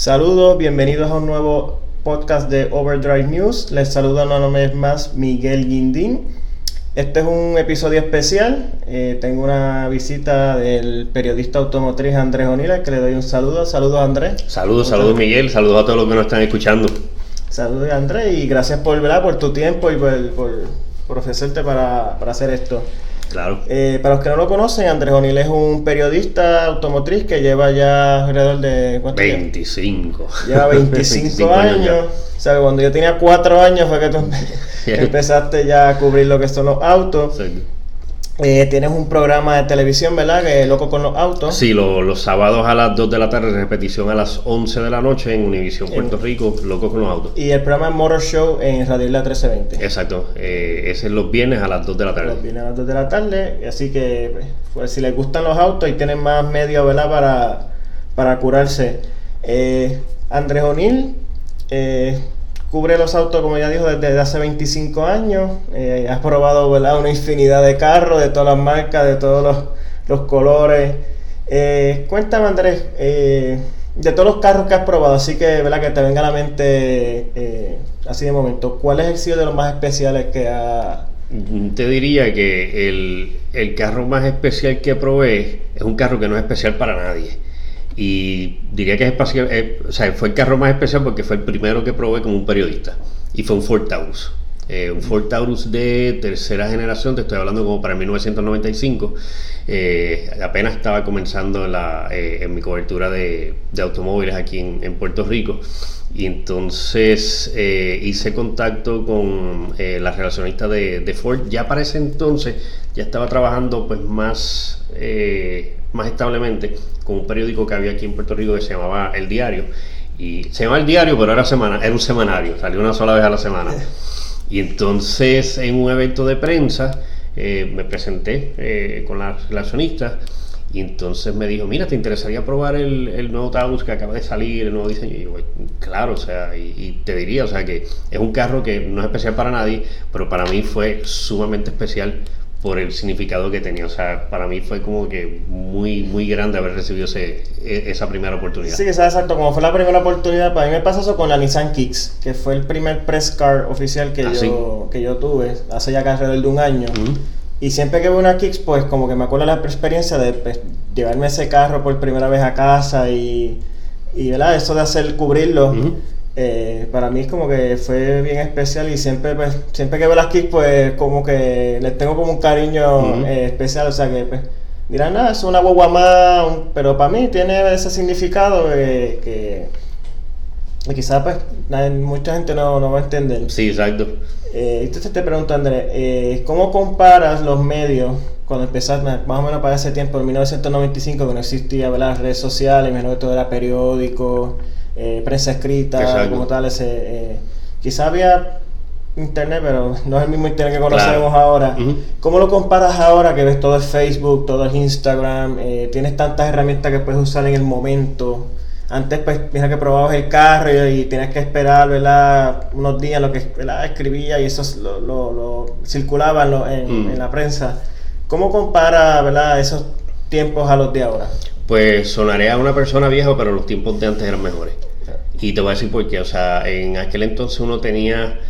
Saludos, bienvenidos a un nuevo podcast de Overdrive News. Les saluda una vez más Miguel Guindín. Este es un episodio especial. Eh, tengo una visita del periodista automotriz Andrés O'Neill, que le doy un saludo. Saludos Andrés. Saludos, saludos Miguel, saludos a todos los que nos están escuchando. Saludos Andrés y gracias por, por tu tiempo y por, por, ofrecerte para, para hacer esto. Claro. Eh, para los que no lo conocen, Andrés O'Neill es un periodista automotriz que lleva ya alrededor de... 25. Lleva 25, años. O sea, cuando yo tenía 4 años fue que tú empezaste ya a cubrir lo que son los autos. Sí. Eh, tienes un programa de televisión, ¿verdad? Que es Loco con los Autos. Sí, los sábados a las 2 de la tarde, repetición a las 11 de la noche en Univisión Puerto Rico, Loco con los Autos. Y el programa Motor Show en Radio Isla 1320. Exacto, eh, ese es los viernes a las 2 de la tarde. Los viernes a las 2 de la tarde, así que pues, si les gustan los autos y tienen más medios, ¿verdad? Para, para curarse. Eh, Andrés O'Neill, eh, cubre los autos, como ya dijo, desde hace 25 años. Eh, has probado ¿verdad? una infinidad de carros, de todas las marcas, de todos los, colores. Eh, cuéntame, Andrés, eh, de todos los carros que has probado, así que ¿verdad? que te venga a la mente así de momento, ¿cuál es el sido de los más especiales que ha... Te diría que el, el carro más especial que probé es un carro que no es especial para nadie y diría que es espacial, eh, o sea, fue el carro más especial porque fue el primero que probé como un periodista. Y fue un Ford Taurus. Eh, un Ford Taurus de tercera generación, te estoy hablando como para 1995. Eh, apenas estaba comenzando la, en mi cobertura de, automóviles aquí en, Puerto Rico. Y entonces hice contacto con la relacionista de, Ford. Ya para ese entonces ya estaba trabajando pues más más establemente con un periódico que había aquí en Puerto Rico que se llamaba El Diario. Y se llamaba El Diario, pero era, semana, era un semanario, salió una sola vez a la semana. Y entonces en un evento de prensa eh, me presenté eh, con la relacionista y entonces me dijo, mira, ¿te interesaría probar el, el, nuevo Taurus que acaba de salir, el nuevo diseño? Y yo, claro, o sea, y, y, te diría, o sea, que es un carro que no es especial para nadie, pero para mí fue sumamente especial por el significado que tenía. O sea, para mí fue como que muy, muy grande haber recibido ese, e, esa primera oportunidad. Sí, exacto. Como fue la primera oportunidad, para mí me pasó eso con la Nissan Kicks, que fue el primer press car oficial que, ah, yo, que yo tuve hace ya casi alrededor de un año. Y siempre que veo una Kicks, pues como que me acuerdo la experiencia de pues, llevarme ese carro por primera vez a casa y, y ¿verdad? eso de hacer cubrirlo. Eh, para mí es como que fue bien especial y siempre pues, siempre que veo las kicks pues como que les tengo como un cariño eh, especial, o sea que pues dirán, nada, es una guagua más, pero para mí tiene ese significado que, quizás pues mucha gente no, no, va a entender. Sí, exacto. Eh, entonces te pregunto Andrés, eh, ¿cómo comparas los medios cuando empezaste, más o menos para ese tiempo, en 1995, que no existía las redes sociales, menos que todo era periódico? Eh, prensa escrita, como tal, ese, eh, quizá había internet, pero no es el mismo internet que conocemos ahora. ¿Cómo lo comparas ahora que ves todo el Facebook, todo el Instagram, eh, tienes tantas herramientas que puedes usar en el momento? Antes, pues, mira que probabas el carro y, tienes que esperar, ¿verdad? Unos días lo que escribía y eso lo, lo, circulaba en, en, la prensa. ¿Cómo compara, ¿verdad? Esos tiempos a los de ahora? Pues sonaré a una persona vieja, pero los tiempos de antes eran mejores. Y te voy a decir por qué. O sea, en aquel entonces uno tenía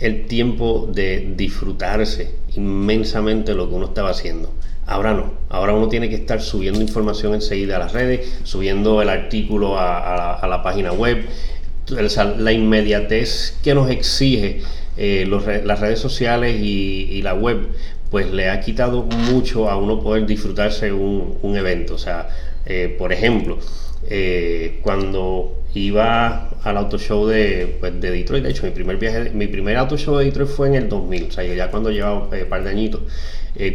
el tiempo de disfrutarse inmensamente lo que uno estaba haciendo. Ahora no. Ahora uno tiene que estar subiendo información enseguida a las redes, subiendo el artículo a, la, página web. la inmediatez que nos exige eh, las redes sociales y, la web, pues le ha quitado mucho a uno poder disfrutarse un, un evento. O sea, eh, por ejemplo, eh, cuando iba al auto show de, pues, de, Detroit, de hecho mi primer viaje, mi primer auto show de Detroit fue en el 2000, o sea, ya cuando llevaba un par de añitos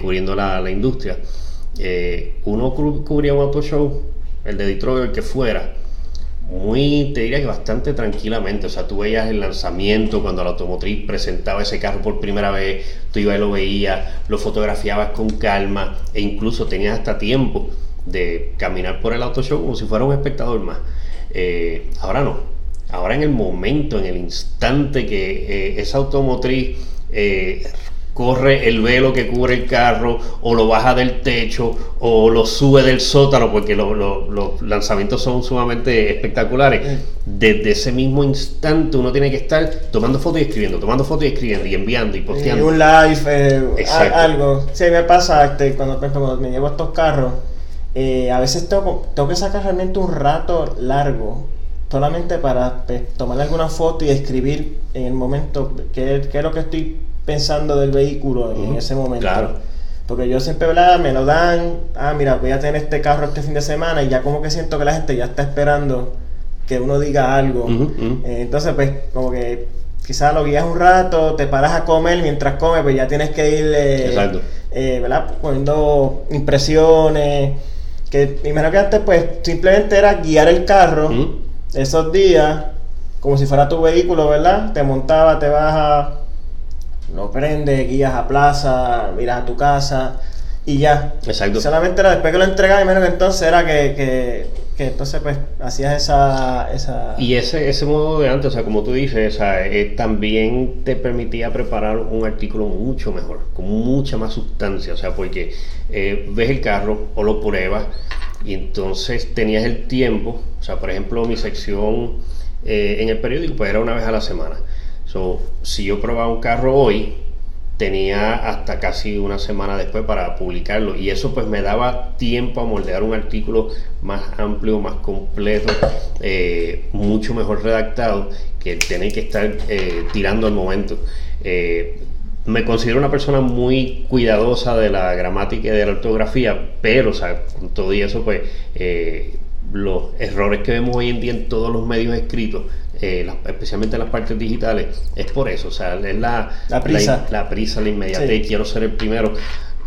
cubriendo la, la industria. uno cubría un auto show, el de Detroit, el que fuera, muy, te diría que bastante tranquilamente. O sea, tú veías el lanzamiento cuando la automotriz presentaba ese carro por primera vez, tú ibas y lo veías, lo fotografiabas con calma e incluso tenías hasta tiempo de caminar por el auto show como si fuera un espectador más. Eh, ahora no. Ahora en el momento, en el instante que eh, esa automotriz eh, corre el velo que cubre el carro, o lo baja del techo, o lo sube del sótano, porque los lanzamientos son sumamente espectaculares. Desde ese mismo instante uno tiene que estar tomando fotos y escribiendo, tomando fotos y escribiendo, y enviando y posteando. Y un live, eh, algo. Sí, me pasa este, cuando, cuando me llevo estos carros, eh, a veces tengo, tengo que sacar realmente un rato largo solamente para pues, tomar alguna foto y escribir en el momento qué, es lo que estoy pensando del vehículo en ese momento. Claro. Porque yo siempre, ¿verdad? Me lo dan, ah, mira, voy a tener este carro este fin de semana y ya como que siento que la gente ya está esperando que uno diga algo. Eh, entonces, pues, como que quizás lo guías un rato, te paras a comer, mientras comes, pues ya tienes que ir, eh, eh, ¿verdad? Poniendo impresiones. Que primero que antes, pues, simplemente era guiar el carro esos días, como si fuera tu vehículo, ¿verdad? Te montaba, te baja, lo prende, guías a plaza, miras a tu casa y ya. Exacto. Solamente era después que lo entregaba y menos que entonces era que, que, entonces pues hacías esa, esa... Y ese, ese modo de antes, o sea, como tú dices, o sea, eh, también te permitía preparar un artículo mucho mejor, con mucha más sustancia, o sea, porque eh, ves el carro o lo pruebas y entonces tenías el tiempo, o sea, por ejemplo, mi sección eh, en el periódico pues era una vez a la semana. So, si yo probaba un carro hoy, tenía hasta casi una semana después para publicarlo. Y eso pues me daba tiempo a moldear un artículo más amplio, más completo, eh, mucho mejor redactado que tener que estar eh, tirando al momento. Me considero una persona muy cuidadosa de la gramática y de la ortografía, pero, o sea, con todo y eso, pues, eh, los errores que vemos hoy en día en todos los medios escritos, eh, especialmente en las partes digitales, es por eso, o sea, es la, la prisa, la, prisa, la inmediatez, quiero ser el primero.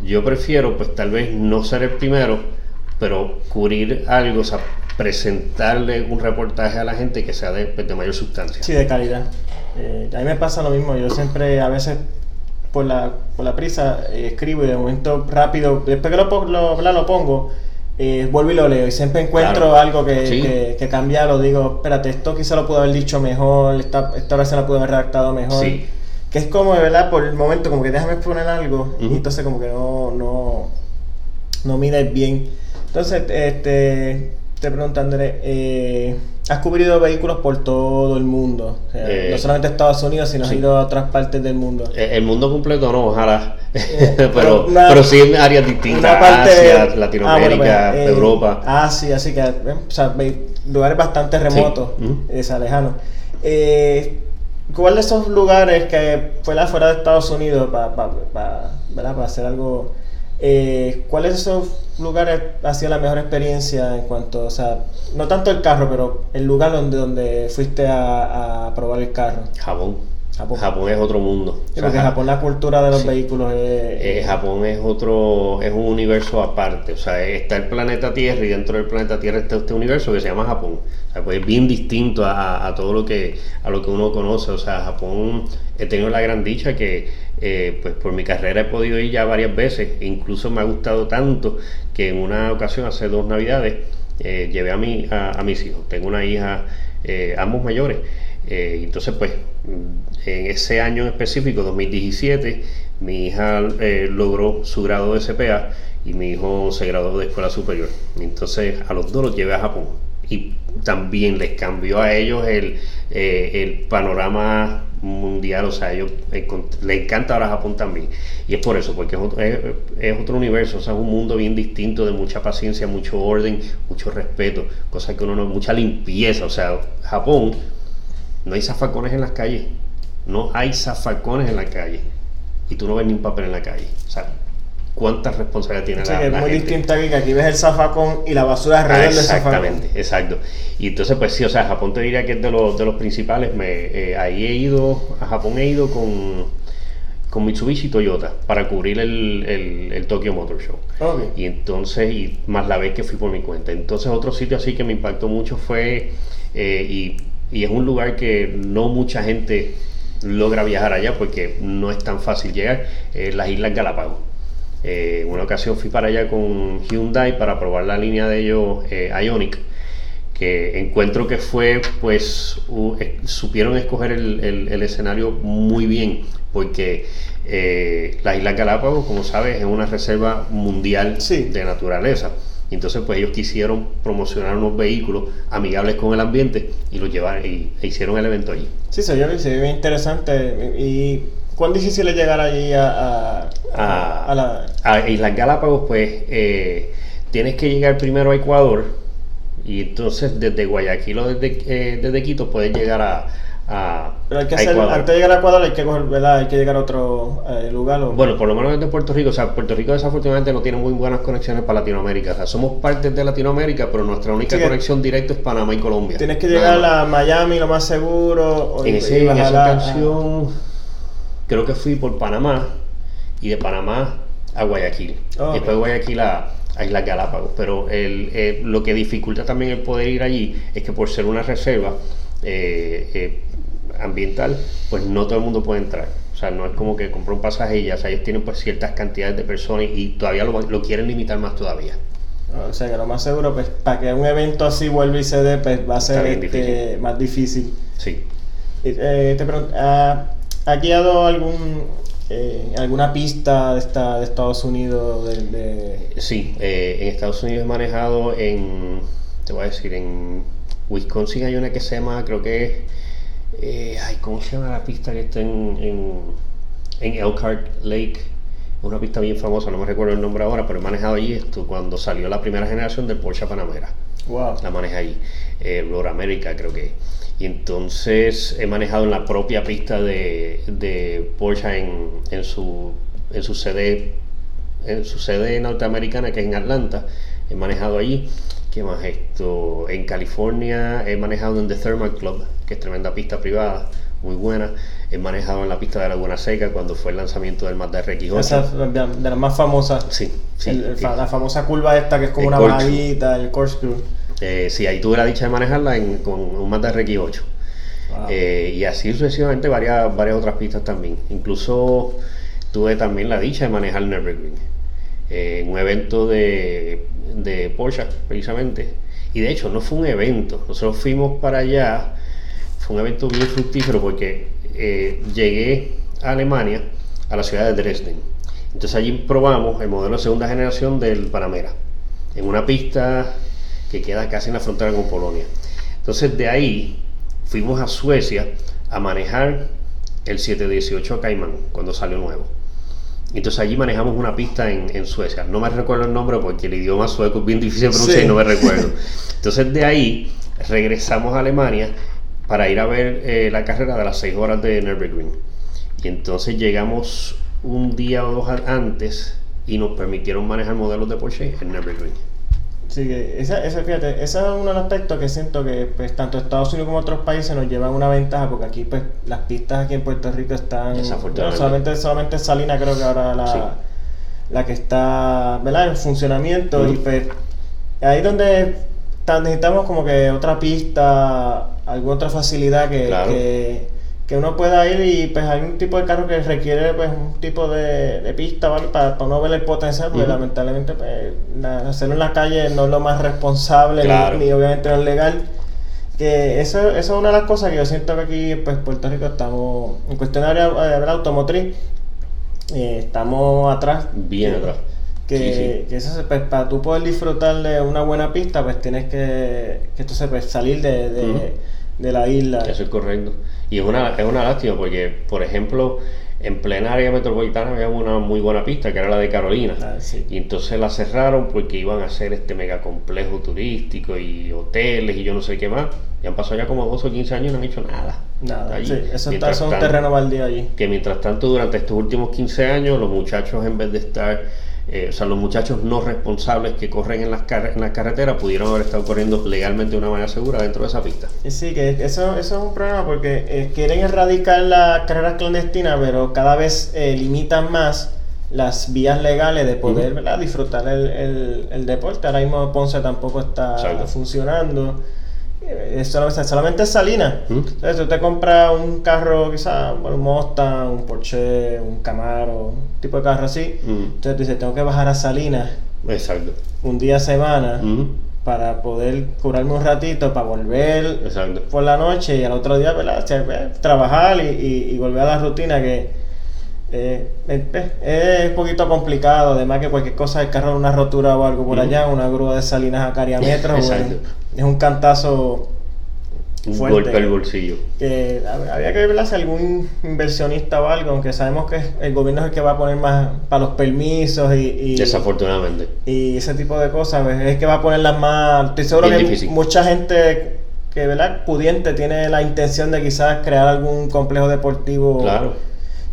Yo prefiero, pues, tal vez no ser el primero, pero cubrir algo, o sea, presentarle un reportaje a la gente que sea de, pues, mayor sustancia. Sí, de calidad. Eh, a mí me pasa lo mismo, yo siempre a veces por la, por la prisa, eh, escribo y de momento rápido, después que lo, lo, lo pongo, eh, vuelvo y lo leo y siempre encuentro algo que, que, cambia, lo digo, espérate, esto quizá lo pudo haber dicho mejor, esta, esta se la pudo haber redactado mejor. Que es como, de verdad, por el momento, como que déjame poner algo y entonces como que no, no, no mides bien. Entonces, este, te pregunto, Andrés, eh, has cubrido vehículos por todo el mundo, eh, no solamente Estados Unidos, sino has ido a otras partes del mundo. Eh, el mundo completo no, ojalá, pero, pero, sí en áreas distintas, Asia, Latinoamérica, ah, pues, Europa. Ah, sí, así que, o sea, lugares bastante remotos, sí. lejanos. ¿Cuál de esos lugares que fue fuera de Estados Unidos para para hacer algo eh, ¿Cuáles de esos lugares ha sido la mejor experiencia en cuanto, o sea, no tanto el carro, pero el lugar donde, donde fuiste a, probar el carro? Japón. Japón. es otro mundo. porque Japón la cultura de los vehículos es... Eh, Japón es otro, es un universo aparte. O sea, está el planeta Tierra y dentro del planeta Tierra está este universo que se llama Japón. O sea, pues es bien distinto a, a, todo lo que, a lo que uno conoce. O sea, Japón he tenido la gran dicha que eh, pues por mi carrera he podido ir ya varias veces, e incluso me ha gustado tanto que en una ocasión, hace dos navidades, eh, llevé a, mi, a, mis hijos. Tengo una hija, eh, ambos mayores. entonces, pues, en ese año en específico, 2017, mi hija logró su grado de CPA y mi hijo se graduó de escuela superior. Entonces, a los dos los llevé a Japón. Y también les cambió a ellos el, el panorama mundial, o sea, ellos le encanta ahora Japón también. Y es por eso, porque es otro, es, otro, universo, o sea, es un mundo bien distinto, de mucha paciencia, mucho orden, mucho respeto, cosa que uno no, mucha limpieza, o sea, Japón, no hay zafacones en las calles, no hay zafacones en la calle, y tú no ves ni un papel en la calle, o sea, cuánta responsabilidad tiene la, es muy distinta que aquí ves el zafacón y la basura alrededor del zafacón. Exactamente, exacto. Y entonces, pues sí, o sea, Japón te diría que es de los, de los principales. Me, eh, ahí he ido, a Japón he ido con, con Mitsubishi y Toyota para cubrir el, el, el Tokyo Motor Show. Y entonces, y más la vez que fui por mi cuenta. Entonces, otro sitio así que me impactó mucho fue, eh, y, y es un lugar que no mucha gente logra viajar allá porque no es tan fácil llegar, eh, las Islas Galápagos. Eh, una ocasión fui para allá con Hyundai para probar la línea de ellos eh, Ionic, que encuentro que fue, pues, eh, supieron escoger el, escenario muy bien porque eh, la isla Galápagos, como sabes, es una reserva mundial de naturaleza. entonces, pues ellos quisieron promocionar unos vehículos amigables con el ambiente y los llevaron y e hicieron el evento allí. Sí, se ve, se bien interesante. ¿Y cuán difícil es llegar allí a, a, la... a Islas Galápagos? Pues eh, tienes que llegar primero a Ecuador y entonces desde Guayaquil o desde, eh, desde Quito puedes llegar a, pero hay que hacer, antes de llegar a Ecuador hay que, hay que llegar a otro eh, lugar. Bueno, por lo menos desde Puerto Rico. O sea, Puerto Rico desafortunadamente no tiene muy buenas conexiones para Latinoamérica. O sea, somos parte de Latinoamérica, pero nuestra única conexión directa es Panamá y Colombia. Tienes que llegar a Miami lo más seguro. en, ese, esa canción creo que fui por Panamá y de Panamá a Guayaquil. Después de Guayaquil a, a Islas Galápagos. Pero el, lo que dificulta también el poder ir allí es que por ser una reserva, eh, eh, ambiental, pues no todo el mundo puede entrar. O sea, no es como que compró un pasaje y ya, o sea, ellos tienen pues ciertas cantidades de personas y todavía lo, quieren limitar más todavía. O sea, que lo más seguro, pues, para que un evento así vuelva y se dé, pues va a ser este, más difícil. Sí. Eh, te pregunto, ¿ha, guiado algún, eh, alguna pista de, esta, de Estados Unidos? De, Sí, eh, en Estados Unidos he manejado en, te voy a decir, en Wisconsin hay una que se llama, creo que es eh, ay, ¿cómo se llama la pista que está en, en, Elkhart Lake? Una pista bien famosa, no me recuerdo el nombre ahora, pero he manejado allí esto cuando salió la primera generación del Porsche Panamera. Wow. La manejé allí, eh, Road America creo que. Y entonces he manejado en la propia pista de, de Porsche en, en, su, en su sede en su sede norteamericana que es en Atlanta. He manejado allí. ¿Qué más esto? En California he manejado en The Thermal Club, que es tremenda pista privada, muy buena. He manejado en la pista de Laguna Seca cuando fue el lanzamiento del Mazda RX8. Esa de, las más famosas. Sí, sí, La famosa curva esta que es como una el corkscrew. Eh, sí, ahí tuve la dicha de manejarla con un Mazda RX8. Eh, y así sucesivamente varias, varias otras pistas también. Incluso tuve también la dicha de manejar Nürburgring. Eh, en un evento de de Porsche, precisamente. Y de hecho, no fue un evento. Nosotros fuimos para allá. Fue un evento bien fructífero porque eh, llegué a Alemania, a la ciudad de Dresden. Entonces allí probamos el modelo de segunda generación del Panamera, en una pista que queda casi en la frontera con Polonia. Entonces de ahí fuimos a Suecia a manejar el 718 Cayman cuando salió nuevo. Entonces allí manejamos una pista en, Suecia. No me recuerdo el nombre porque el idioma sueco es bien difícil de pronunciar y no me recuerdo. Entonces de ahí regresamos a Alemania para ir a ver eh, la carrera de las 6 horas de Nürburgring. Y entonces llegamos un día o dos antes y nos permitieron manejar modelos de Porsche en Nürburgring. Sí, que esa, esa, fíjate, ese es uno de los aspectos que siento que pues, tanto Estados Unidos como otros países nos llevan una ventaja, porque aquí pues las pistas aquí en Puerto Rico están... solamente, solamente Salina creo que ahora la, la que está ¿verdad? en funcionamiento y pues ahí donde necesitamos como que otra pista, alguna otra facilidad que que uno pueda ir y pues hay un tipo de carro que requiere pues un tipo de, pista ¿vale? para, para, no ver el potencial porque lamentablemente pues, hacerlo en la calle no es lo más responsable ni, obviamente no es legal. Que eso, eso, es una de las cosas que yo siento que aquí pues Puerto Rico estamos en cuestión de área automotriz eh, estamos atrás. Bien atrás. que, eso pues, para tú poder disfrutar de una buena pista pues tienes que, que entonces pues salir de, de la isla. Eso es correcto y es una, es una lástima porque, por ejemplo, en plena área metropolitana había una muy buena pista que era la de Carolina. Ah, y entonces la cerraron porque iban a hacer este mega complejo turístico y hoteles y yo no sé qué más. Y han pasado ya como 12 o 15 años y no han hecho nada. Nada, sí, eso está, es un terreno baldío allí. Que mientras tanto, durante estos últimos 15 años, los muchachos en vez de estar eh, o sea, los muchachos no responsables que corren en las, en las carreteras pudieron haber estado corriendo legalmente de una manera segura dentro de esa pista. Sí, que eso, eso es un problema porque eh, quieren erradicar las carreras clandestinas, pero cada vez eh, limitan más las vías legales de poder disfrutar el, el, deporte. Ahora mismo Ponce tampoco está funcionando. Es solamente, solamente es Salina. Entonces tú te compras un carro, quizás un Mustang, un Porsche, un Camaro, un tipo de carro así. Entonces tú dices, tengo que bajar a Salina. Exacto. Un día a semana. Para poder curarme un ratito, para volver por la noche y al otro día ¿verdad? trabajar y, y, volver a la rutina que Eh, eh, eh, es un poquito complicado, además que cualquier cosa, el carro una rotura o algo por allá, una grúa de salinas a cariametros, es un cantazo un golpe al bolsillo. Que había que ver si algún inversionista o algo, aunque sabemos que el gobierno es el que va a poner más para los permisos y, desafortunadamente y ese tipo de cosas, pues, es que va a poner las más. Estoy seguro que mucha gente que verdad pudiente tiene la intención de quizás crear algún complejo deportivo. Claro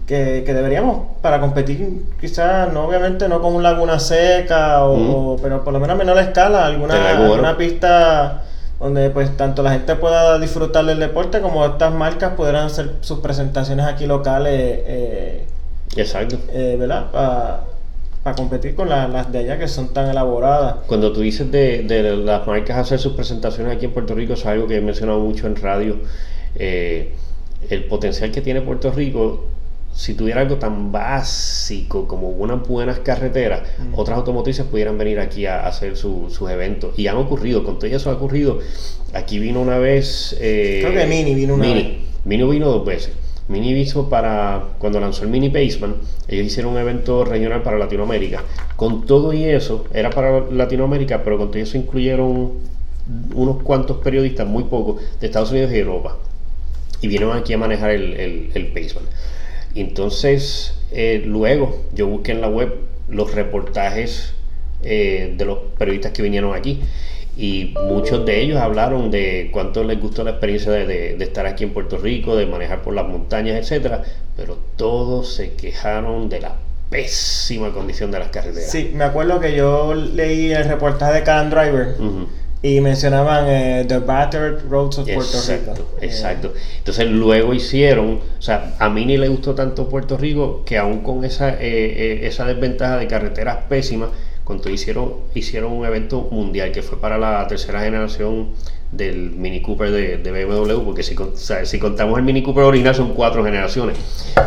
que, deberíamos para competir quizás no obviamente no con un laguna seca o, pero por lo menos a menor escala alguna, alguna pista donde pues tanto la gente pueda disfrutar del deporte como estas marcas podrán hacer sus presentaciones aquí locales eh, exacto. eh, verdad para competir con las de allá que son tan elaboradas. Cuando tú dices de, de, las marcas hacer sus presentaciones aquí en Puerto Rico es algo que he mencionado mucho en radio eh, el potencial que tiene Puerto Rico si tuviera algo tan básico como unas buenas carreteras, otras automotrices pudieran venir aquí a, hacer sus eventos. Y han ocurrido, con todo eso ha ocurrido. Aquí vino una vez. Eh, Creo que Mini vino una Mini. vez. Mini vino dos veces. Mini hizo para. Cuando lanzó el Mini Baseman, ellos hicieron un evento regional para Latinoamérica. Con todo y eso, era para Latinoamérica, pero con todo eso incluyeron unos cuantos periodistas, muy pocos, de Estados Unidos y Europa. Y vinieron aquí a manejar el, el, el Baseman. Entonces, eh, luego yo busqué en la web los reportajes eh, de los periodistas que vinieron aquí y muchos de ellos hablaron de cuánto les gustó la experiencia de, estar aquí en Puerto Rico, de manejar por las montañas, etcétera, pero todos se quejaron de la pésima condición de las carreteras. Sí, me acuerdo que yo leí el reportaje de Can Driver. Y mencionaban eh, The Battered Roads of Puerto Rico. Exacto. Entonces luego hicieron, o sea, a mí ni le gustó tanto Puerto Rico que aún con esa, eh, eh, esa desventaja de carreteras pésimas, cuando hicieron, hicieron un evento mundial que fue para la tercera generación del Mini Cooper de, BMW, porque si, si contamos el Mini Cooper original son cuatro generaciones,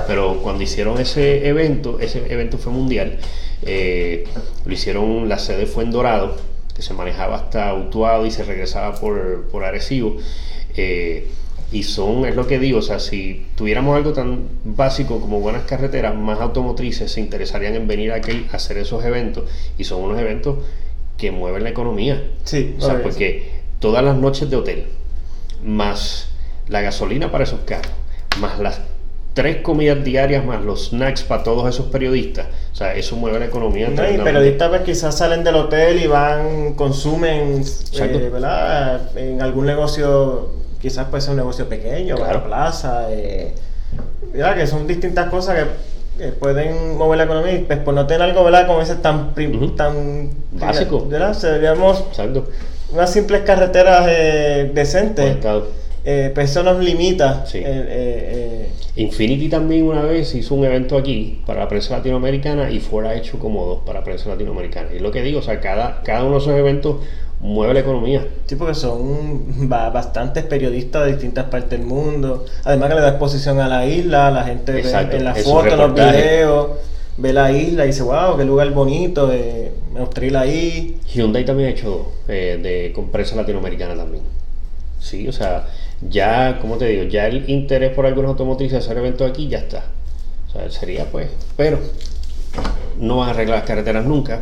pero cuando hicieron ese evento, ese evento fue mundial, lo hicieron, la sede fue en Dorado, que se manejaba hasta Utuado y se regresaba por, por Arecibo. Eh, y son, es lo que digo, o sea, si tuviéramos algo tan básico como buenas carreteras, más automotrices se interesarían en venir aquí a hacer esos eventos. Y son unos eventos que mueven la economía. Sí, o sea, porque todas las noches de hotel, más la gasolina para esos carros, más las tres comidas diarias más los snacks para todos esos periodistas. O sea, eso mueve la economía. No, y periodistas pues, quizás salen del hotel y van, consumen, eh, ¿verdad? En algún negocio, quizás puede ser un negocio pequeño, la plaza, eh, ¿verdad? Que son distintas cosas que pueden mover la economía y pues por no tener algo, ¿verdad? Como ese tan, tan básico. ¿verdad? Seríamos unas simples carreteras eh, decentes. Eh, pues eso nos limita. Eh, eh, Infinity también una vez hizo un evento aquí para la prensa latinoamericana y fuera hecho como dos para la prensa latinoamericana. Y lo que digo, o sea, cada, cada uno de esos eventos mueve la economía. Sí, porque son bastantes periodistas de distintas partes del mundo. Además que le da exposición a la isla, la gente ve en las fotos, en los videos, ve la isla y dice, wow, qué lugar bonito, me gustaría ahí. Hyundai también ha hecho de, con prensa latinoamericana también. Sí, o sea, ya, como te digo, ya el interés por algunos automotrices hacer eventos aquí ya está. O sea, sería pues, pero no van a arreglar las carreteras nunca.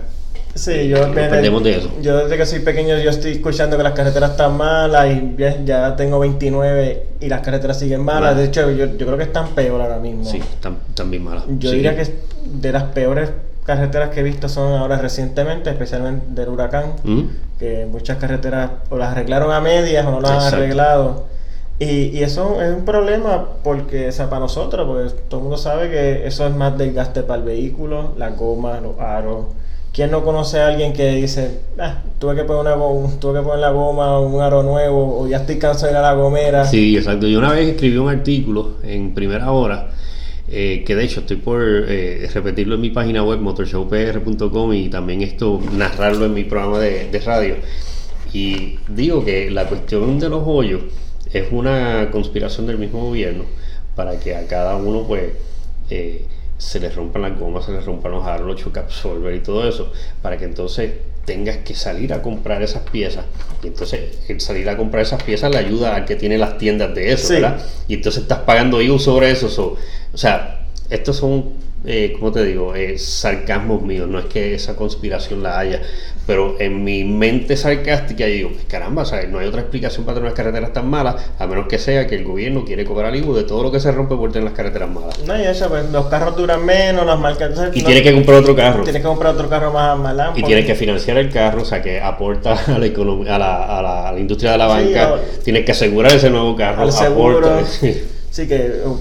Sí, yo, dependemos de eso. yo desde que soy pequeño yo estoy escuchando que las carreteras están malas y ya, tengo 29 y las carreteras siguen malas. De hecho, yo, creo que están peor ahora mismo. Sí, están, bien malas. Yo diría que de las peores carreteras que he visto son ahora recientemente, especialmente del huracán, mm. que muchas carreteras o las arreglaron a medias o no las han arreglado. Y, y, eso es un problema porque, o para nosotros, porque todo el mundo sabe que eso es más desgaste para el vehículo, la goma, los aros. ¿Quién no conoce a alguien que dice, ah, tuve que poner una tuve que poner la goma un aro nuevo o ya estoy cansado de ir a la gomera? Sí, exacto. Yo una vez escribí un artículo en primera hora eh, que de hecho estoy por eh, repetirlo en mi página web motorshowpr.com y también esto narrarlo en mi programa de, de radio. Y digo que la cuestión de los hoyos es una conspiración del mismo gobierno para que a cada uno pues eh, se les rompan las gomas, se les rompan los aros, los absorber y todo eso, para que entonces tengas que salir a comprar esas piezas y entonces el salir a comprar esas piezas le ayuda al que tiene las tiendas de eso, ¿verdad? Y entonces estás pagando IVA sobre eso, o sea, estos son, eh, ¿cómo te digo? Eh, sarcasmos míos, no es que esa conspiración la haya, pero en mi mente sarcástica yo digo, pues caramba, ¿sabes? no hay otra explicación para tener unas carreteras tan malas, a menos que sea que el gobierno quiere cobrar IVU de todo lo que se rompe por tener las carreteras malas. No, y eso, pues los carros duran menos, las marcas... Y no- tienes que comprar otro carro. Tienes que comprar otro carro más, más largo, Y tienes que financiar el carro, o sea que aporta a la, economía, a la, a la, a la industria de la Sí, banca. o- tienes que asegurar ese nuevo carro. aporta. Sí, que uh,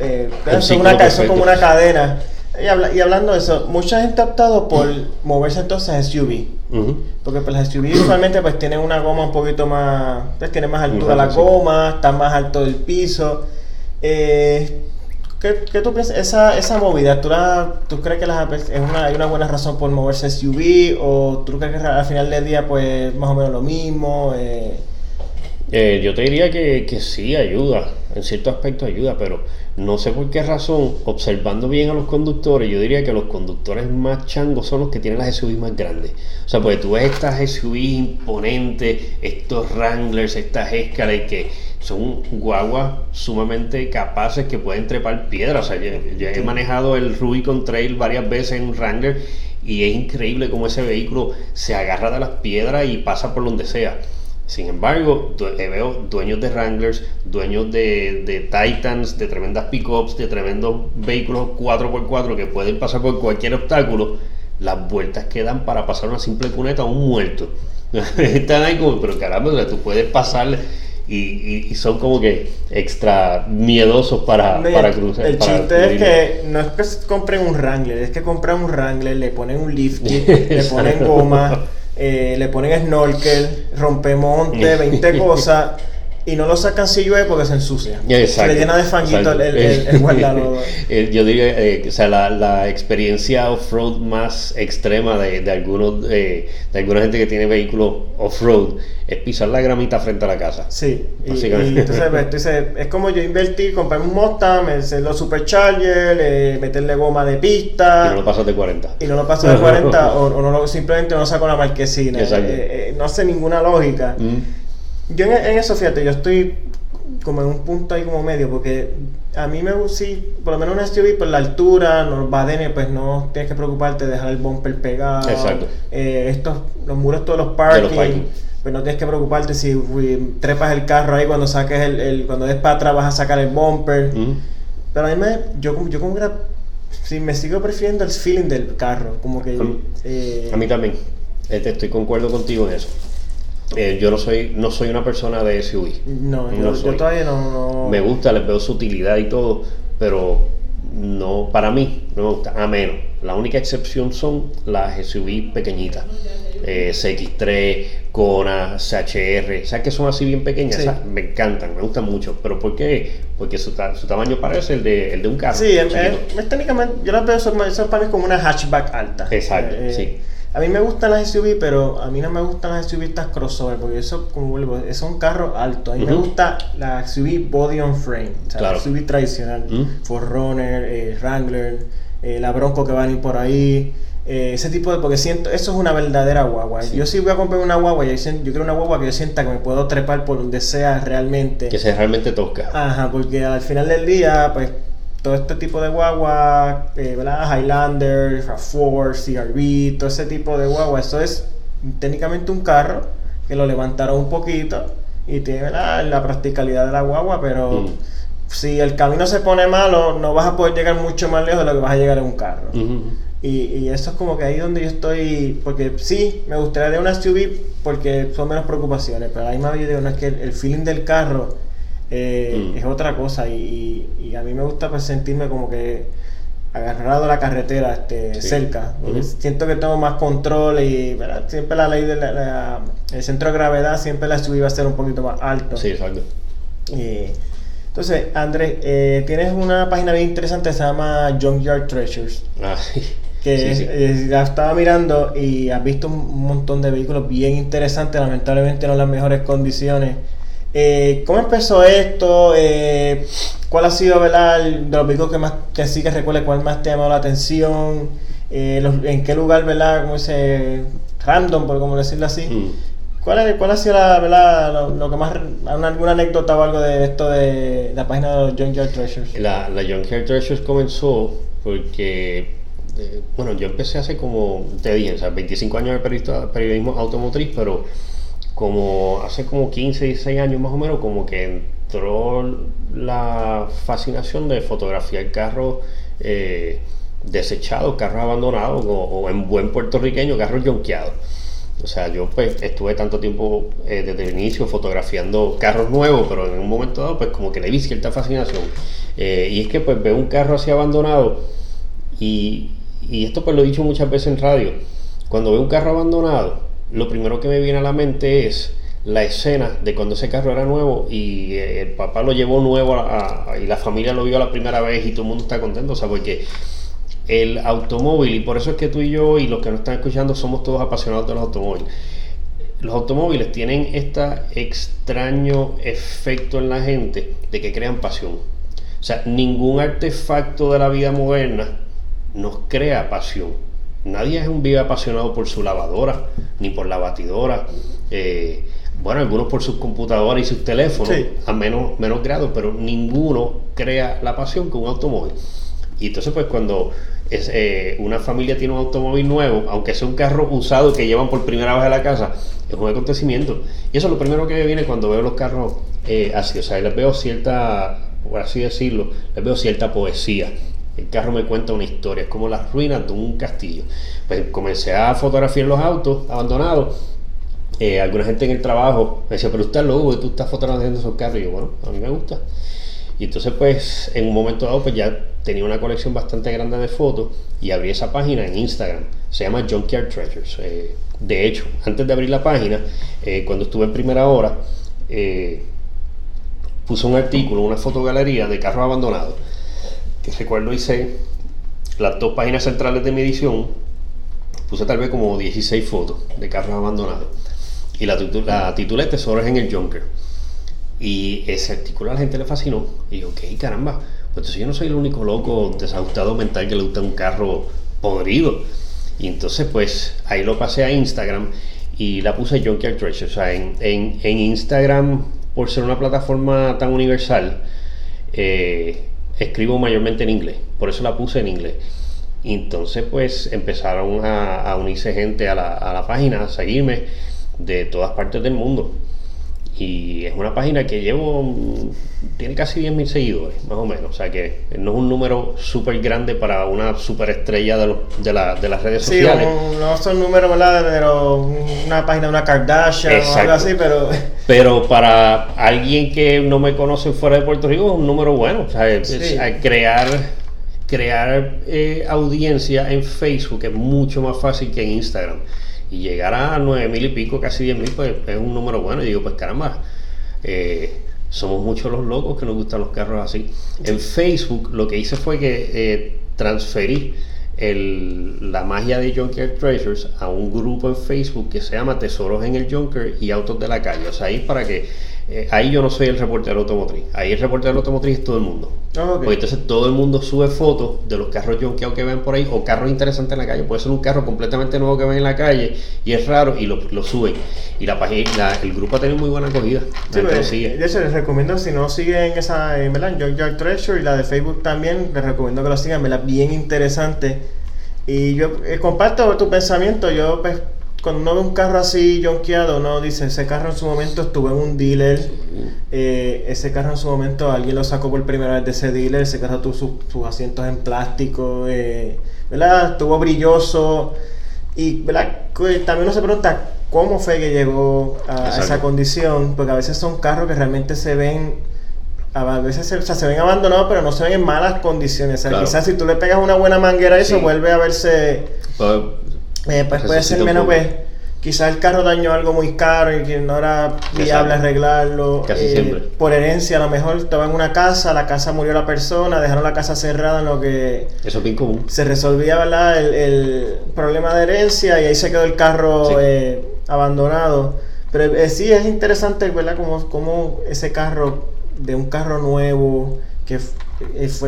eh, eso es una, eso como una cadena. Y, habla- y hablando de eso, mucha gente ha optado por moverse entonces a SUV. Ujú. Porque pues las SUV usualmente pues tienen una goma un poquito más, pues tiene más altura la goma, está más alto el piso. Eh, ¿qué, qué tú piensas? Esa, esa movida, ¿tú, la, ¿tú crees que las- es una, hay una buena razón por moverse a SUV? ¿O tú crees que al final del día pues más o menos lo mismo? Eh, Eh, yo te diría que, que sí, ayuda, en cierto aspecto ayuda, pero no sé por qué razón, observando bien a los conductores, yo diría que los conductores más changos son los que tienen las SUV más grandes. O sea, porque tú ves estas SUV imponentes, estos Wranglers, estas Escalade que son guaguas sumamente capaces que pueden trepar piedras. O sea, yo, yo he manejado el Rubicon Trail varias veces en un Wrangler y es increíble cómo ese vehículo se agarra de las piedras y pasa por donde sea. Sin embargo, eh, veo dueños de Wranglers, dueños de, de Titans, de tremendas pickups, de tremendos vehículos 4x4 que pueden pasar por cualquier obstáculo, las vueltas que dan para pasar una simple cuneta a un muerto. Están ahí como, pero caramba, o sea, tú puedes pasar y, y- y son como que extra miedosos para, para cruzar. El para chiste es que no es que compren un Wrangler, es que compran un Wrangler, le ponen un lift le ponen goma, eh, le ponen snorkel, rompemonte, 20 cosas y no lo sacan si llueve porque se ensucia. Exacto, Se le llena de fanguito el, el, el guardalodo. Eh, Yo diría, eh, o sea, la, la experiencia off-road más extrema de, de algunos eh, de alguna gente que tiene vehículos off-road es pisar la gramita frente a la casa. Sí, y, Básicamente. y entonces, pues, tú dices, es como yo invertir, comprar un Mustang, hacerlo supercharger, eh, meterle goma de Y pista. no lo pasas de 40. y no lo paso de 40 o, o no lo, simplemente no saco la marquesina. Eh, eh, no hace ninguna lógica. Mm. Yo en, en eso, fíjate, yo estoy como en un punto ahí como medio, porque a mí me gusta, sí, por lo menos una SUV, por la altura, los badenes, pues no tienes que preocuparte de dejar el bumper pegado. Exacto. Eh, estos, los muros todos los De parking, los parking. pues no tienes que preocuparte si uy, trepas el carro ahí cuando saques el, el- cuando des para atrás vas a sacar el bumper. Mm. Pero a mí me, yo, yo como que era- sí, me sigo prefiriendo el feeling del carro, como que... A mí- eh, A mí también. Este, estoy concuerdo contigo en eso. Eh, yo no soy no soy una persona de SUV. no, yo, no yo todavía no... no- Me gusta, les veo su utilidad y todo, pero no para mí no me gusta. A menos, la única excepción son las SUV pequeñitas. Eh, CX3, Kona, CHR, o sea que son así bien pequeñas, Sí. me encantan, me gustan mucho. ¿Pero por qué? Porque su, ta- su tamaño parece el de, el de un carro. Sí, es, técnicamente, yo las veo, son, son para mí como una hatchback alta. Exacto, Eh, sí. A mí me gustan las SUV, pero a mí no me gustan las SUV estas crossover, porque eso, como vuelvo, es un carro alto. A mí me gusta la SUV body on frame, o sea, Claro. la SUV tradicional, Mm. Forerunner, eh, Wrangler, eh, la Bronco que van a ir por ahí. eh, ese tipo de, porque siento, eso es una verdadera guagua. Sí. Yo sí voy a comprar una guagua, yo, yo quiero una guagua que yo sienta que me puedo trepar por donde sea realmente. Que sea realmente tosca. Ajá, porque al final del día, pues todo este tipo de guagua, eh, ¿verdad? Highlander, RAV4, CRV, todo ese tipo de guagua, eso es técnicamente un carro que lo levantaron un poquito y tiene ¿verdad? la practicalidad de la guagua, pero Mm. si el camino se pone malo, no vas a poder llegar mucho más lejos de lo que vas a llegar en un carro. Y, y eso es como que ahí donde yo estoy, porque sí, me gustaría de una SUV porque son menos preocupaciones, pero ahí más yo digo, no es que el, el feeling del carro eh, Mm. es otra cosa y, y- y a mí me gusta pues sentirme como que agarrado a la carretera este, Sí. cerca, siento que tengo más control y ¿verdad? siempre la ley del el centro de gravedad, siempre la SUV va a ser un poquito más alto. Sí, exacto. Eh, entonces, Andrés, eh, tienes una página bien interesante se llama Junkyard Treasures Ah, que Sí, sí. eh, la estaba mirando y has visto un montón de vehículos bien interesantes, lamentablemente no en las mejores condiciones. Eh, ¿Cómo empezó esto? Eh, ¿Cuál ha sido ¿verdad? de los vehículos que más que sí que recuerdes cuál más te ha llamado la atención? Eh, los- ¿En qué lugar, verdad? Como dice, random, por como decirlo así? Mm. ¿Cuál, es, ¿Cuál ha sido la, verdad, lo, que más, alguna anécdota o algo de esto de, la página de Junkyard Treasures? La, la Junkyard Treasures comenzó porque, eh, bueno, yo empecé hace como, te dije, o sea, 25 años de periodismo automotriz, pero como hace como 15, 16 años más o menos, como que entró la fascinación de fotografiar carros eh, desechados, carros abandonados, o, en buen puertorriqueño, carros yonqueados. O sea, yo pues estuve tanto tiempo eh, desde el inicio fotografiando carros nuevos, pero en un momento dado pues como que le vi cierta fascinación. Eh, y es que pues veo un carro así abandonado y, y esto pues lo he dicho muchas veces en radio. Cuando veo un carro abandonado, lo primero que me viene a la mente es la escena de cuando ese carro era nuevo y eh, el papá lo llevó nuevo y la familia lo vio la primera vez y todo el mundo está contento, o sea, porque el automóvil, y por eso es que tú y yo y los que nos están escuchando somos todos apasionados de los automóviles. Los automóviles tienen este extraño efecto en la gente de que crean pasión. O sea, ningún artefacto de la vida moderna nos crea pasión. Nadie es un vivo apasionado por su lavadora, ni por la batidora. Eh, bueno, algunos por sus computadoras y sus teléfonos, a menos, menos grado, pero ninguno crea la pasión con un automóvil. Y entonces, pues cuando es, eh, una familia tiene un automóvil nuevo, aunque sea un carro usado que llevan por primera vez a la casa, es un acontecimiento. Y eso es lo primero que me viene cuando veo los carros eh, así. O sea, les veo cierta, por así decirlo, les veo cierta poesía. El carro me cuenta una historia, es como las ruinas de un castillo. Pues comencé a fotografiar los autos abandonados. Eh, alguna gente en el trabajo me decía, pero usted es loco, tú estás fotografiando esos carros. Y yo, bueno, a mí me gusta. Y entonces, pues, en un momento dado, pues ya tenía una colección bastante grande de fotos y abrí esa página en Instagram. Se llama Junkyard Treasures. Eh, de hecho, antes de abrir la página, eh, cuando estuve en primera hora, puse un artículo, una fotogalería de carros abandonados que recuerdo hice las dos páginas centrales de mi edición, puse tal vez como 16 fotos de carros abandonados. Y la, titulé Tesoros en el Junker. Y ese artículo a la gente le fascinó. Y yo, ok, caramba, pues entonces yo no soy el único loco desajustado mental que le gusta un carro podrido. Y entonces, pues ahí lo pasé a Instagram y la puse Junkyard Treasure. O sea, en, en, en Instagram, por ser una plataforma tan universal, eh, escribo mayormente en inglés, por eso la puse en inglés. Y entonces pues empezaron a, unirse gente a la, a la página, a seguirme de todas partes del mundo. Y es una página que llevo, tiene casi 10.000 seguidores, más o menos. O sea que no es un número súper grande para una superestrella de, de, la, de las redes sociales. Sí, no son números, ¿verdad? Pero una página de una Kardashian o algo así, pero... Pero para alguien que no me conoce fuera de Puerto Rico es un número bueno. O sea, crear, crear eh, audiencia en Facebook es mucho más fácil que en Instagram y llegar a nueve mil y pico, casi diez mil, pues es un número bueno. Y digo, pues caramba, eh, somos muchos los locos que nos gustan los carros así. En Facebook lo que hice fue que eh, transferí el, la magia de Junker Treasures a un grupo en Facebook que se llama Tesoros en el Junker y Autos de la Calle. O sea, ahí para que eh, ahí yo no soy el reportero automotriz. Ahí el reportero automotriz es todo el mundo. Ah, Porque entonces todo el mundo sube fotos de los carros junkeados que ven por ahí o carros interesantes en la calle. Puede ser un carro completamente nuevo que ven en la calle y es raro y lo, lo suben. Y la página, el grupo ha tenido muy buena acogida. Sí, pues, de hecho, les recomiendo, si no siguen esa, en ¿verdad? Junkyard Treasure y la de Facebook también, les recomiendo que lo sigan, ¿verdad? Bien interesante. Y yo eh, comparto tu pensamiento. Yo, pues, cuando uno ve un carro así jonqueado, uno dice, ese carro en su momento estuvo en un dealer, eh, ese carro en su momento alguien lo sacó por primera vez de ese dealer, ese carro tuvo sus, asientos en plástico, eh, ¿verdad? Estuvo brilloso y ¿verdad? también uno se pregunta cómo fue que llegó a esa condición, porque a veces son carros que realmente se ven a veces se, se ven abandonados, pero no se ven en malas condiciones. quizás si tú le pegas una buena manguera eso, vuelve a verse. Eh, pues puede ser menos, pues, quizás el carro dañó algo muy caro y que no era viable arreglarlo. Casi eh, siempre. Por herencia, a lo mejor estaba en una casa, la casa murió la persona, dejaron la casa cerrada en lo que... Eso es bien común. Se resolvía, ¿verdad? El, problema de herencia y ahí se quedó el carro eh, abandonado. Pero sí es interesante, ¿verdad? Como, como ese carro, de un carro nuevo, que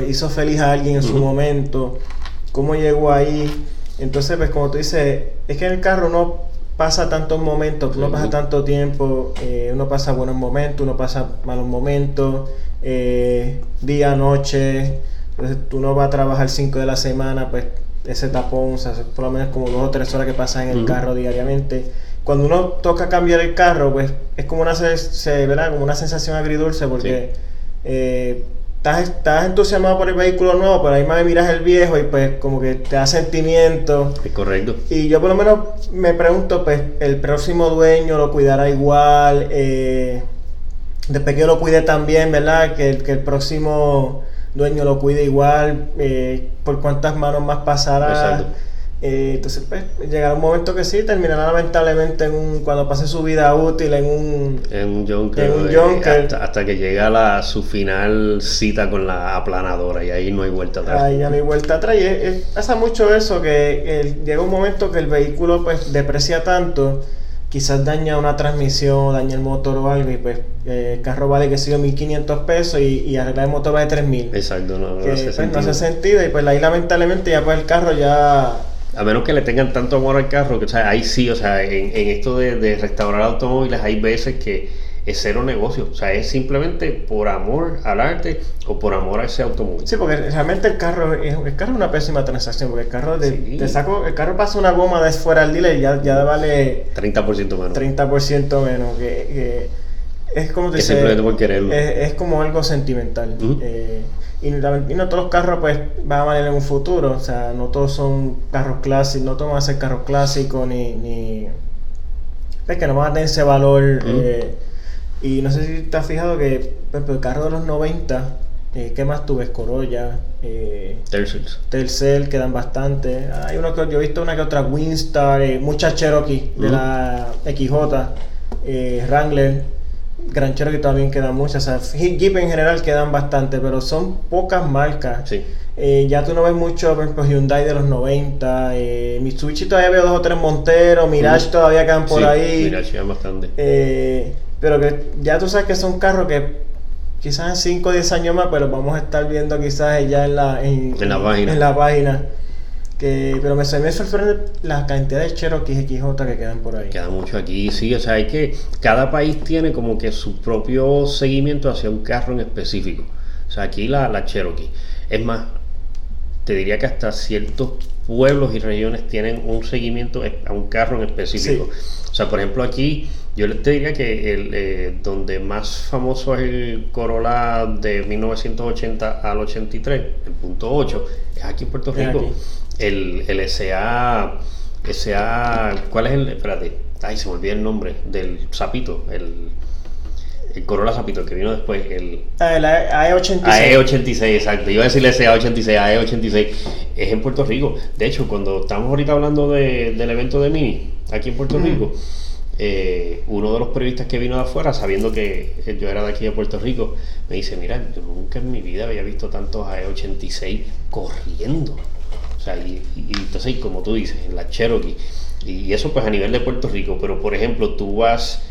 hizo feliz a alguien en su momento, cómo llegó ahí entonces, pues como tú dices, es que en el carro no pasa tantos momentos, uno pasa tanto tiempo, eh, uno pasa buenos momentos, uno pasa malos momentos, eh, día, noche, entonces uno va a trabajar 5 de la semana, pues ese tapón, o sea, por lo menos como dos o tres horas que pasa en el carro diariamente. Cuando uno toca cambiar el carro, pues es como una, se, ¿verdad? Como una sensación agridulce porque... Eh, estás, entusiasmado por el vehículo nuevo, pero ahí más miras el viejo y pues como que te da sentimiento. Es correcto. Y yo por lo menos me pregunto, pues el próximo dueño lo cuidará igual, eh, después que yo lo cuide también, ¿verdad? Que, que el próximo dueño lo cuide igual, eh, por cuántas manos más pasará. Exacto. Eh, entonces, pues, llegará un momento que sí, terminará lamentablemente en un, cuando pase su vida útil en un, en un Junker. hasta, que llega a su final cita con la aplanadora y ahí no hay vuelta atrás. Ahí ya no hay vuelta atrás. Y pasa mucho eso, que llega un momento que el vehículo pues deprecia tanto, quizás daña una transmisión, daña el motor o algo, y pues eh, el carro vale que sido 1500 pesos y, y arreglar el motor vale 3000. Exacto, no, no, hace pues, no hace sentido. Y pues ahí lamentablemente ya pues el carro ya a menos que le tengan tanto amor al carro, que o sea, ahí sí, o sea, en, esto de, restaurar automóviles hay veces que es cero negocio, o sea, es simplemente por amor al arte o por amor a ese automóvil. Sí, porque realmente el carro es, el carro es una pésima transacción, porque el carro de, saco, el carro pasa una goma de fuera al dealer y ya, ya vale 30% menos. 30% menos, que, es como te simplemente por quererlo. Es, como algo sentimental. Y, no todos los carros pues van a valer en un futuro, o sea, no todos son carros clásicos, no todos van a ser carros clásicos ni... ni es que no van a tener ese valor. Eh, y no sé si te has fijado que por ejemplo, el carro de los 90, eh, ¿qué más tuve? Corolla, eh, Tercel. quedan bastante. Hay uno que yo he visto una que otra Winstar, eh, muchas Cherokee de la XJ, Wrangler. Gran Cherokee también quedan muchas. O sea, Jeep en general quedan bastante, pero son pocas marcas. Sí. Eh, ya tú no ves mucho, por ejemplo, Hyundai de los 90, eh, Mitsubishi todavía veo dos o tres Monteros, Mirage todavía quedan por ahí. Mirage quedan bastante. Eh, pero que ya tú sabes que son carros que quizás en 5 o 10 años más, pero vamos a estar viendo quizás ya en la, en, la página. En la página. Que, pero me, me sorprende la cantidad de Cherokee XJ que quedan por ahí. Queda mucho aquí, sí, o sea, hay que cada país tiene como que su propio seguimiento hacia un carro en específico. O sea, aquí la, la Cherokee. Es más, te diría que hasta ciertos pueblos y regiones tienen un seguimiento a un carro en específico. O sea, por ejemplo, aquí yo te diría que el, eh, donde más famoso es el Corolla de 1980 al 83, el punto 8, es aquí en Puerto Rico el, el SA, SA, ¿cuál es el? Espérate, ay, se me olvidó el nombre del sapito, el, el Corolla Sapito, que vino después, el... Ah, el AE86. AE86, exacto. Iba a decirle SA86, AE86. Es en Puerto Rico. De hecho, cuando estamos ahorita hablando de, del evento de Mini, aquí en Puerto Rico, eh, uno de los periodistas que vino de afuera, sabiendo que yo era de aquí de Puerto Rico, me dice, mira, yo nunca en mi vida había visto tantos AE86 corriendo y, entonces, como tú dices, en la Cherokee, y eso pues a nivel de Puerto Rico, pero por ejemplo, tú vas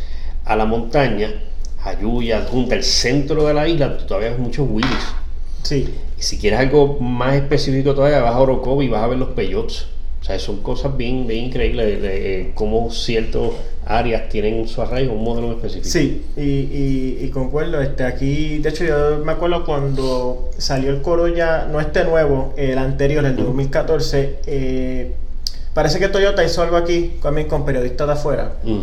a la montaña, a Yuya, junto al centro de la isla, tú todavía ves muchos Willys. Sí. Y si quieres algo más específico todavía, vas a Orocovi y vas a ver los peyotes. O sea, son cosas bien, bien increíbles de, cómo ciertas áreas tienen su arraigo, un modelo específico. Sí, y, y, concuerdo, este, aquí, de hecho yo me acuerdo cuando salió el coro ya, no este nuevo, el anterior, el de 2014, eh, parece que Toyota hizo algo aquí también con periodistas de afuera. Mm.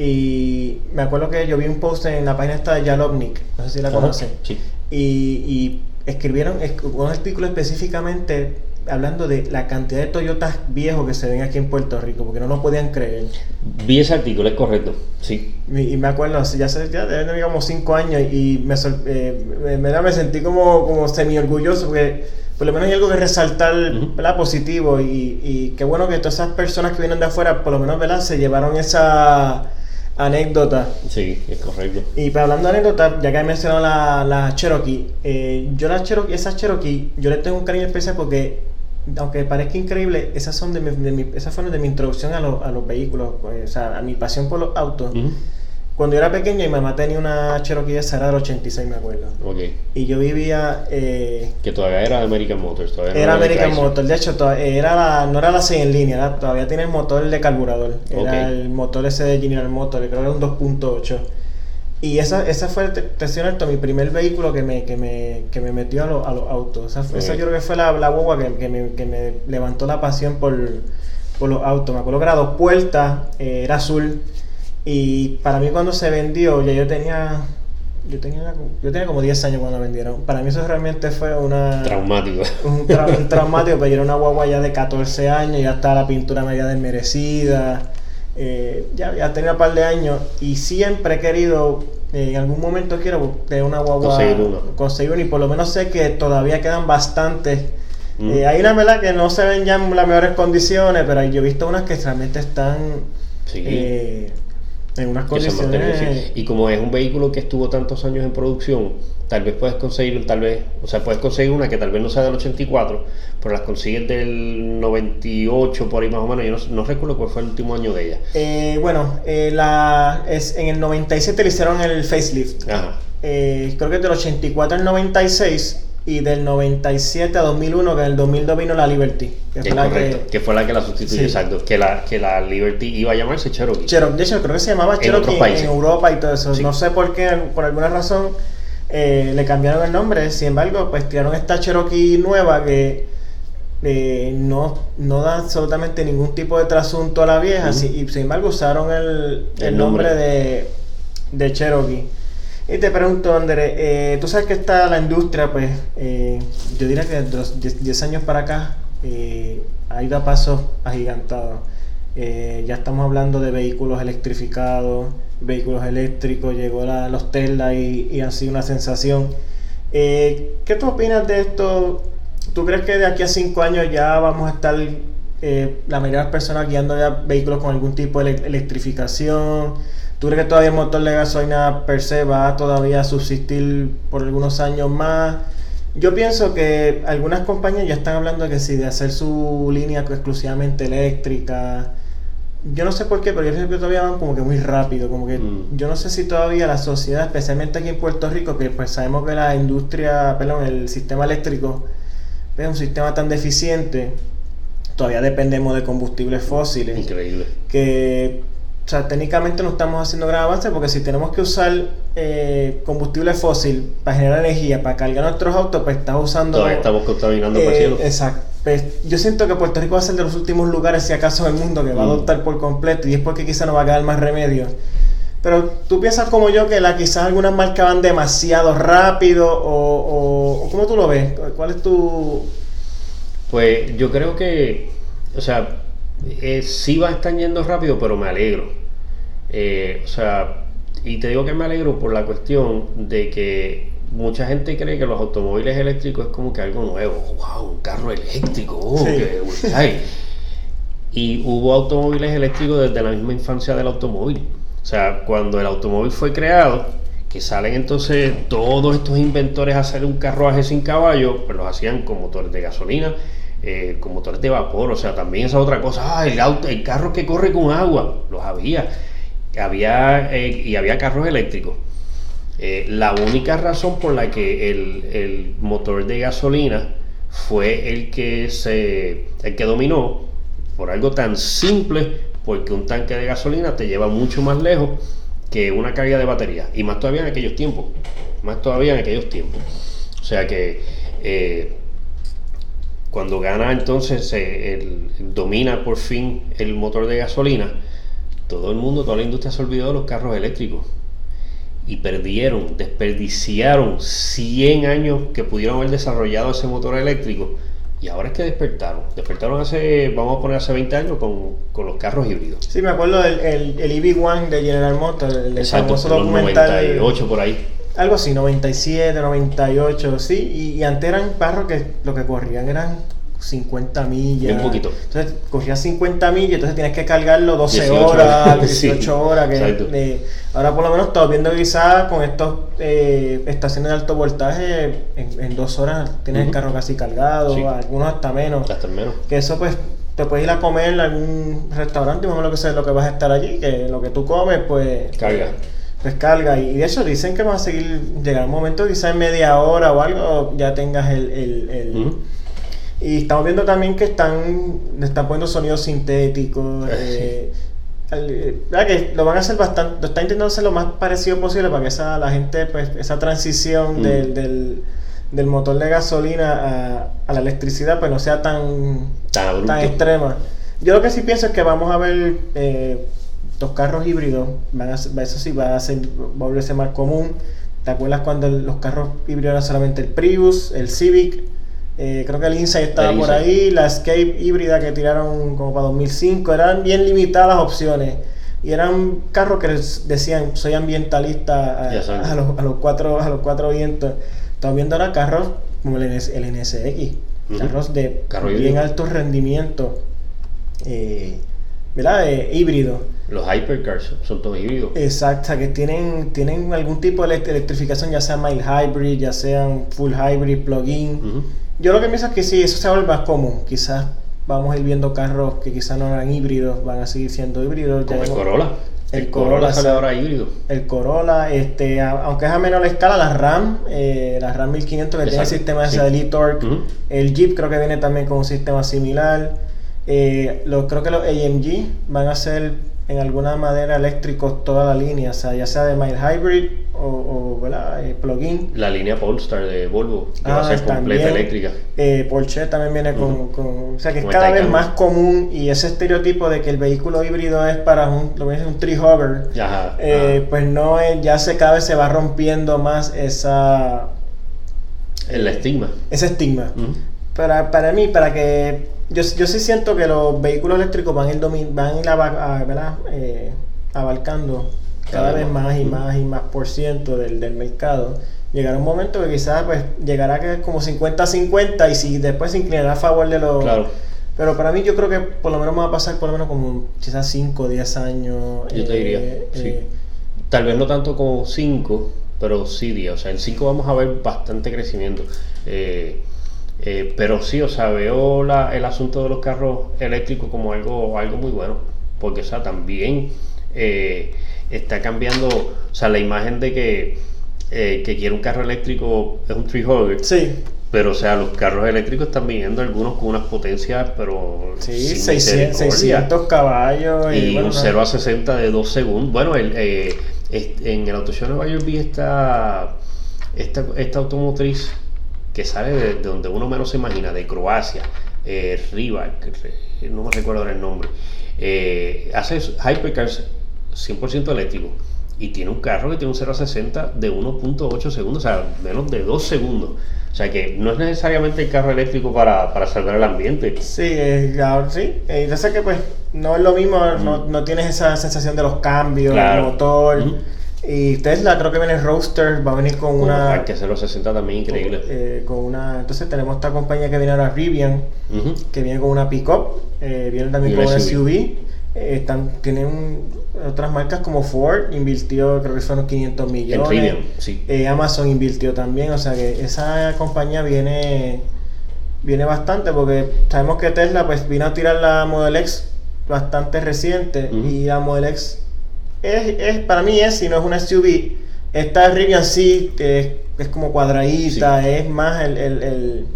Y me acuerdo que yo vi un post en la página esta de Yalovnik, no sé si la conocen. Sí. Y, y escribieron un artículo específicamente hablando de la cantidad de Toyotas viejos que se ven aquí en Puerto Rico, porque no nos podían creer. Vi ese artículo, es correcto, sí. Y, me acuerdo, ya, sé, ya deben como cinco años y me, eh, me, me, sentí como, como semi orgulloso, porque por lo menos hay algo que resaltar positivo y, y qué bueno que todas esas personas que vienen de afuera, por lo menos ¿verdad? se llevaron esa anécdota. Sí, es correcto. Y para hablando de anécdota, ya que he mencionado la, la Cherokee, eh, yo la Cherokee, esa Cherokee, yo le tengo un cariño especial porque aunque parezca increíble, esas son de mi, esas fueron de mi introducción a, a los vehículos, pues, o sea, a mi pasión por los autos. Cuando yo era pequeño, mi mamá tenía una Cherokee esa era del 86, me acuerdo. Y yo vivía... eh, Que todavía era American Motors. Todavía no era de American Chrysler. Motor, de hecho toda- era la- no era la 6 en línea, era- todavía tiene el motor de carburador, era el motor ese de General Motors, creo que era un 2.8. Y esa, esa fue, te, te honesto, mi primer vehículo que me, que me, que me metió a, lo- a los autos. Esa, fue- esa yo creo que fue la, la guagua que, que me, que me levantó la pasión por, por los autos. Me acuerdo que era dos puertas, eh, era azul. Y para mí cuando se vendió, ya yo tenía... Yo tenía, yo tenía como 10 años cuando vendieron. Para mí eso realmente fue una Traumático. un, tra- un traumático, pero yo era una guagua ya de 14 años, ya estaba la pintura media desmerecida, eh, ya, ya tenía un par de años y siempre he querido, eh, en algún momento quiero tener una guagua, Conseguir una. conseguir una, y por lo menos sé que todavía quedan bastantes. Mm. Eh, hay una verdad que no se ven ya en las mejores condiciones, pero yo he visto unas que realmente están Sí. eh, en unas condiciones... Y como es un vehículo que estuvo tantos años en producción, tal vez puedes conseguir, tal vez, o sea, puedes conseguir una que tal vez no sea del 84, pero las consigues del 98 por ahí más o menos. Yo no, no recuerdo cuál fue el último año de ella. Eh, bueno, eh, la, es, en el 97 le hicieron el facelift. Ajá. Eh, creo que es del 84 al 96 y del 97 a 2001, que en el 2002 vino la Liberty. Que Es fue la correcto, que... que, fue la que la sustituyó, Sí. exacto. Que la, que la Liberty iba a llamarse Cherokee. Cherokee. De hecho, creo que se llamaba En Cherokee en, países. Europa y todo eso. Sí. No sé por qué, por alguna razón, eh, le cambiaron el nombre. Sin embargo, pues tiraron esta Cherokee nueva que eh, no, no da absolutamente ningún tipo de trasunto a la vieja. Y sin embargo, usaron el, el El nombre, nombre. de, de Cherokee. Y te pregunto, André, eh, tú sabes que está la industria, pues, yo diría que de los 10 10 años para acá ha ido a pasos agigantados. Ya estamos hablando de vehículos electrificados, vehículos eléctricos, llegó la, los Tesla y, y ha sido una sensación. Eh, ¿Qué tú opinas de esto? ¿Tú crees que de aquí a cinco años ya vamos a estar eh, la mayoría de las personas guiando ya vehículos con algún tipo de ele- electrificación? ¿Tú crees que todavía el motor de gasolina per se va todavía a subsistir por algunos años más? Yo pienso que algunas compañías ya están hablando de que sí, de hacer su línea exclusivamente eléctrica. Yo no sé por qué, pero yo que todavía van como que muy rápido, como que Mm. yo no sé si todavía la sociedad, especialmente aquí en Puerto Rico, que pues sabemos que la industria, perdón, el sistema eléctrico es un sistema tan deficiente, todavía dependemos de combustibles fósiles Increíble. que o sea, técnicamente no estamos haciendo gran avance porque si tenemos que usar eh, combustible fósil para generar energía, para cargar nuestros autos, pues estamos usando... Todavía estamos contaminando por eh, cielo. exacto. Pues, yo siento que Puerto Rico va a ser de los últimos lugares, si acaso, del mundo que va a Mm. adoptar por completo y es porque quizá no va a quedar más remedio. Pero tú piensas como yo que la, quizás algunas marcas van demasiado rápido o, o, ¿cómo tú lo ves? ¿Cuál es tu...? Pues yo creo que, o sea, eh, sí va están yendo rápido, pero me alegro. Eh, o sea, y te digo que me alegro por la cuestión de que mucha gente cree que los automóviles eléctricos es como que algo nuevo. ¡Wow! Un carro eléctrico. oh, Sí. qué- ay. Y hubo automóviles eléctricos desde la misma infancia del automóvil. O sea, cuando el automóvil fue creado, que salen entonces todos estos inventores a hacer un carruaje sin caballo, pues los hacían con motores de gasolina, eh, con motores de vapor, o sea, también esa otra cosa, ah, el, auto, el carro que corre con agua, los había, había eh, y había carros eléctricos. Eh, la única razón por la que el, motor de gasolina fue el que se el que dominó por algo tan simple porque un tanque de gasolina te lleva mucho más lejos que una carga de batería y más todavía en aquellos tiempos más todavía en aquellos tiempos. O sea que eh, cuando gana entonces eh, domina por fin el motor de gasolina todo el mundo toda la industria se olvidó de los carros eléctricos y perdieron, desperdiciaron 100 años que pudieron haber desarrollado ese motor eléctrico y ahora es que despertaron. Despertaron hace, vamos a poner hace 20 años con, con los carros híbridos. Sí, me acuerdo del el, el EV1 de General Motors, el, Exacto, famoso los documental. 98 por ahí. Algo así, 97, 98, sí. Y, y antes eran carros que lo que corrían eran 50 millas. Un poquito. Entonces corrías 50 millas, entonces tienes que cargarlo 12 18 horas, sí, 18 horas. Que, eh, ahora por lo menos estamos viendo quizás con estas estaciones de alto voltaje, en, en dos horas tienes el carro casi cargado, Sí. algunos hasta menos. Hasta menos. Que eso pues te puedes ir a comer en algún restaurante, más o menos lo que sea lo que vas a estar allí, que lo que tú comes pues Carga. pues carga. Y de hecho dicen que va a seguir, llegar un momento quizás en media hora o algo, ya tengas el... el, el Y estamos viendo también que están, están poniendo sonidos sintéticos. Eh, eh, que lo van a hacer bastante, lo están intentando hacer lo más parecido posible para que esa, la gente, pues, esa transición del, del, del, motor de gasolina a, a, la electricidad, pues no sea tan, tan, extrema. Yo lo que sí pienso es que vamos a ver eh, los carros híbridos, van a, eso sí va a, ser, va a volverse más común. ¿Te acuerdas cuando los carros híbridos eran solamente el Prius, el Civic? Eh, creo que el Insight estaba por ahí, la Escape híbrida que tiraron como para 2005, eran bien limitadas las opciones. Y eran carros que decían, soy ambientalista a, los, cuatro, a los cuatro vientos. Estamos viendo ahora carros como el, NSX, carros de bien alto rendimiento, eh, ¿verdad? Eh, híbrido. Los hypercars son todos híbridos. Exacto, que tienen, tienen algún tipo de electrificación, ya sea mild hybrid, ya sean full hybrid, plug-in. Yo lo que pienso es que sí, eso se vuelve más común. Quizás vamos a ir viendo carros que quizás no eran híbridos, van a seguir siendo híbridos. Como el Corolla. El, Corolla, sale ahora híbrido. El Corolla, este, aunque es a menor escala, la RAM, eh, la RAM 1500 que tiene el sistema de sí. Torque. El Jeep creo que viene también con un sistema similar. Eh, creo que los AMG van a ser en alguna manera eléctricos toda la línea, o sea, ya sea de mild hybrid o, ¿verdad? Eh, plug-in. La línea Polestar de Volvo, que va a ah, ser completa eléctrica. Eh, Porsche también viene con, con, O sea, que es cada vez más común y ese estereotipo de que el vehículo híbrido es para un, lo que es un tree hover, eh, pues no es, ya se cada vez se va rompiendo más esa... El estigma. Ese estigma. para, para mí, para que yo, yo sí siento que los vehículos eléctricos van a ir, van a ir a, eh, abarcando cada vez más y más y más por ciento del, del mercado. Llegará un momento que quizás pues llegará que es como 50-50 y si después se inclinará a favor de los... Claro. Pero para mí yo creo que por lo menos va a pasar por lo menos como quizás 5 o 10 años. Yo te diría, eh, sí. Eh, Tal vez no tanto como 5, pero sí 10. O sea, el 5 vamos a ver bastante crecimiento. Eh, eh, pero sí, o sea, veo la, el asunto de los carros eléctricos como algo, algo muy bueno, porque, o sea, también eh, está cambiando, o sea, la imagen de que, eh, que quiere un carro eléctrico es un tree hugger. Sí. Pero, o sea, los carros eléctricos están viniendo algunos con unas potencias, pero. Sí, 600, caballos. Y, un 0 a 60 de 2 segundos. Bueno, el, en el Auto Show Nueva York vi esta, esta, esta automotriz que sale de, donde uno menos se imagina, de Croacia, eh, Riva, no me recuerdo el nombre, eh, hace hypercars 100% eléctrico y tiene un carro que tiene un 0 a 60 de 1.8 segundos, o sea, menos de 2 segundos. O sea que no es necesariamente el carro eléctrico para, para salvar el ambiente. Sí, claro, sí. yo sé que pues no es lo mismo, no, no, tienes esa sensación de los cambios, del motor. Y Tesla creo que viene Roadster, va a venir con una... que hacer los 60 también, increíble. Eh, con una, entonces tenemos esta compañía que viene ahora, Rivian, que viene con una pickup, eh, viene también con una SUV. Eh, están, tienen otras marcas como Ford, invirtió creo que son 500 millones. Rivian, sí. Amazon invirtió también, o sea que esa compañía viene, viene bastante porque sabemos que Tesla pues vino a tirar la Model X bastante reciente y la Model X es, para mí es, si no es una SUV, esta Rivian sí es, es como cuadradita, es más el, el,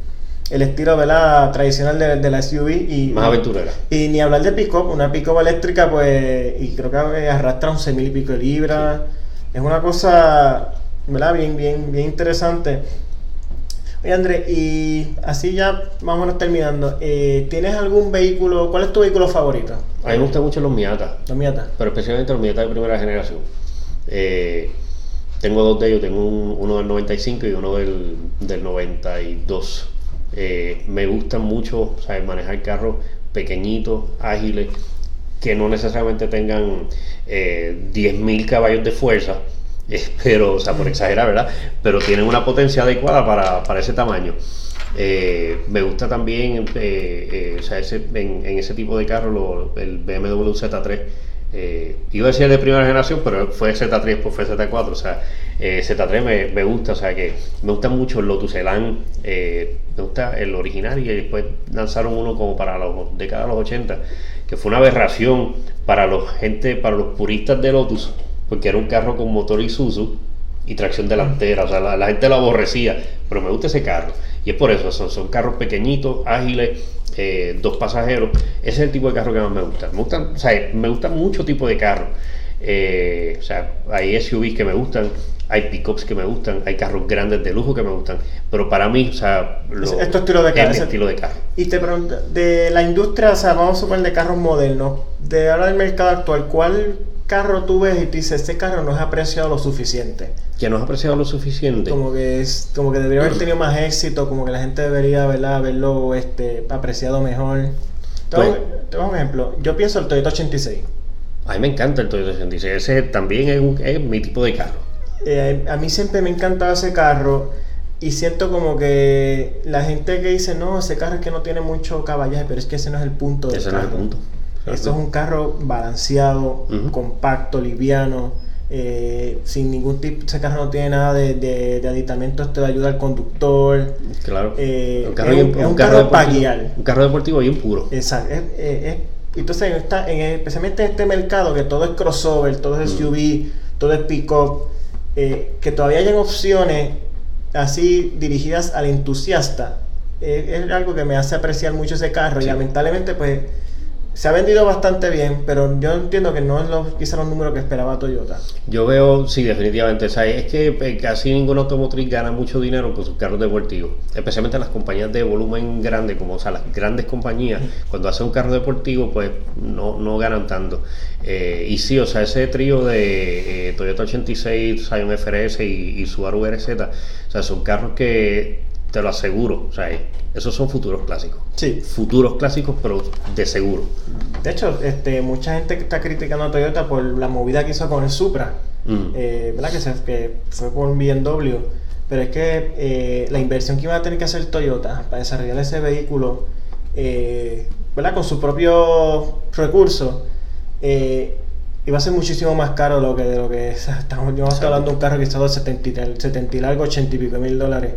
el, estilo tradicional de, de, la SUV. Y, más aventurera. Y, ni hablar de pick-up, una pick-up eléctrica, pues, y creo que arrastra un mil y pico de libras. Es una cosa, ¿verdad? Bien, bien, bien interesante. Oye, André, y así ya más o menos terminando, eh, ¿tienes algún vehículo? ¿Cuál es tu vehículo favorito? A mí me gustan mucho los Miata. Los Miata. Pero especialmente los Miata de primera generación. Eh, tengo dos de ellos, tengo uno del 95 y uno del, del 92. Eh, me gustan mucho ¿sabes? manejar carros pequeñitos, ágiles, que no necesariamente tengan 10.000 caballos de fuerza pero, o sea, por exagerar, ¿verdad? Pero tienen una potencia adecuada para, ese tamaño. Eh, me gusta también, eh, eh, o sea, ese, en, ese tipo de carro, el BMW Z3. iba a decir de primera generación, pero fue Z3, pues fue Z4. O sea, Z3 me, me, gusta, o sea, que me gusta mucho el Lotus Elan, me gusta el original y después lanzaron uno como para los décadas de los 80, que fue una aberración para los gente, para los puristas de Lotus porque era un carro con motor Isuzu y tracción delantera, o sea, la, gente lo aborrecía, pero me gusta ese carro. Y es por eso, son, son carros pequeñitos, ágiles, eh, dos pasajeros. Ese es el tipo de carro que más me gusta. Me gustan, o sea, me gustan mucho tipo de carros. Eh, o sea, hay SUVs que me gustan, hay pickups que me gustan, hay carros grandes de lujo que me gustan, pero para mí, o sea, lo, esto estilo de carro, es estilo de carro. Y te pregunto, de la industria, o sea, vamos a suponer de carros modernos, de ahora del mercado actual, ¿cuál carro tú ves y te dices, este carro no es apreciado lo suficiente? Que no es apreciado lo suficiente. Como que es, como que debería haber tenido más éxito, como que la gente debería ¿verdad? haberlo este, apreciado mejor. Te voy, pues un ejemplo. Yo pienso el Toyota 86. A mí me encanta el Toyota 86. Ese también es, es mi tipo de carro. Eh, a mí siempre me encantaba ese carro y siento como que la gente que dice, no, ese carro es que no tiene mucho caballaje, pero es que ese no es el punto del ese no es el punto. Esto es un carro balanceado, compacto, liviano, eh, sin ningún tipo, ese carro no tiene nada de, de, aditamentos, te ayuda al conductor. Claro. Eh, un carro, es, un, carro, para guiar. Un carro deportivo bien puro. Exacto. Es, entonces, está, en, especialmente en este mercado que todo es crossover, todo es SUV, todo es pick-up, eh, que todavía hayan opciones así dirigidas al entusiasta, es algo que me hace apreciar mucho ese carro y lamentablemente pues se ha vendido bastante bien, pero yo entiendo que no es lo, quizá los números que esperaba Toyota. Yo veo, sí, definitivamente. es que eh, casi ninguna automotriz gana mucho dinero con sus carros deportivos. Especialmente las compañías de volumen grande, como o sea, las grandes compañías, cuando hacen un carro deportivo, pues no, no ganan tanto. Eh, y sí, o sea, ese trío de eh, Toyota 86, Scion FRS y, y Subaru RZ, o sea, son carros que te lo aseguro, o sea, esos son futuros clásicos. Sí. Futuros clásicos, pero de seguro. De hecho, este, mucha gente está criticando a Toyota por la movida que hizo con el Supra, mm. eh, ¿verdad? Que, se, que fue por BMW. Pero es que eh, la inversión que iba a tener que hacer Toyota para desarrollar ese vehículo, eh, ¿verdad? Con su propio recurso, iba a ser muchísimo más caro lo que, de lo que estamos, yo hablando de un carro que está de 70, 70 y largo, 80 y pico mil dólares.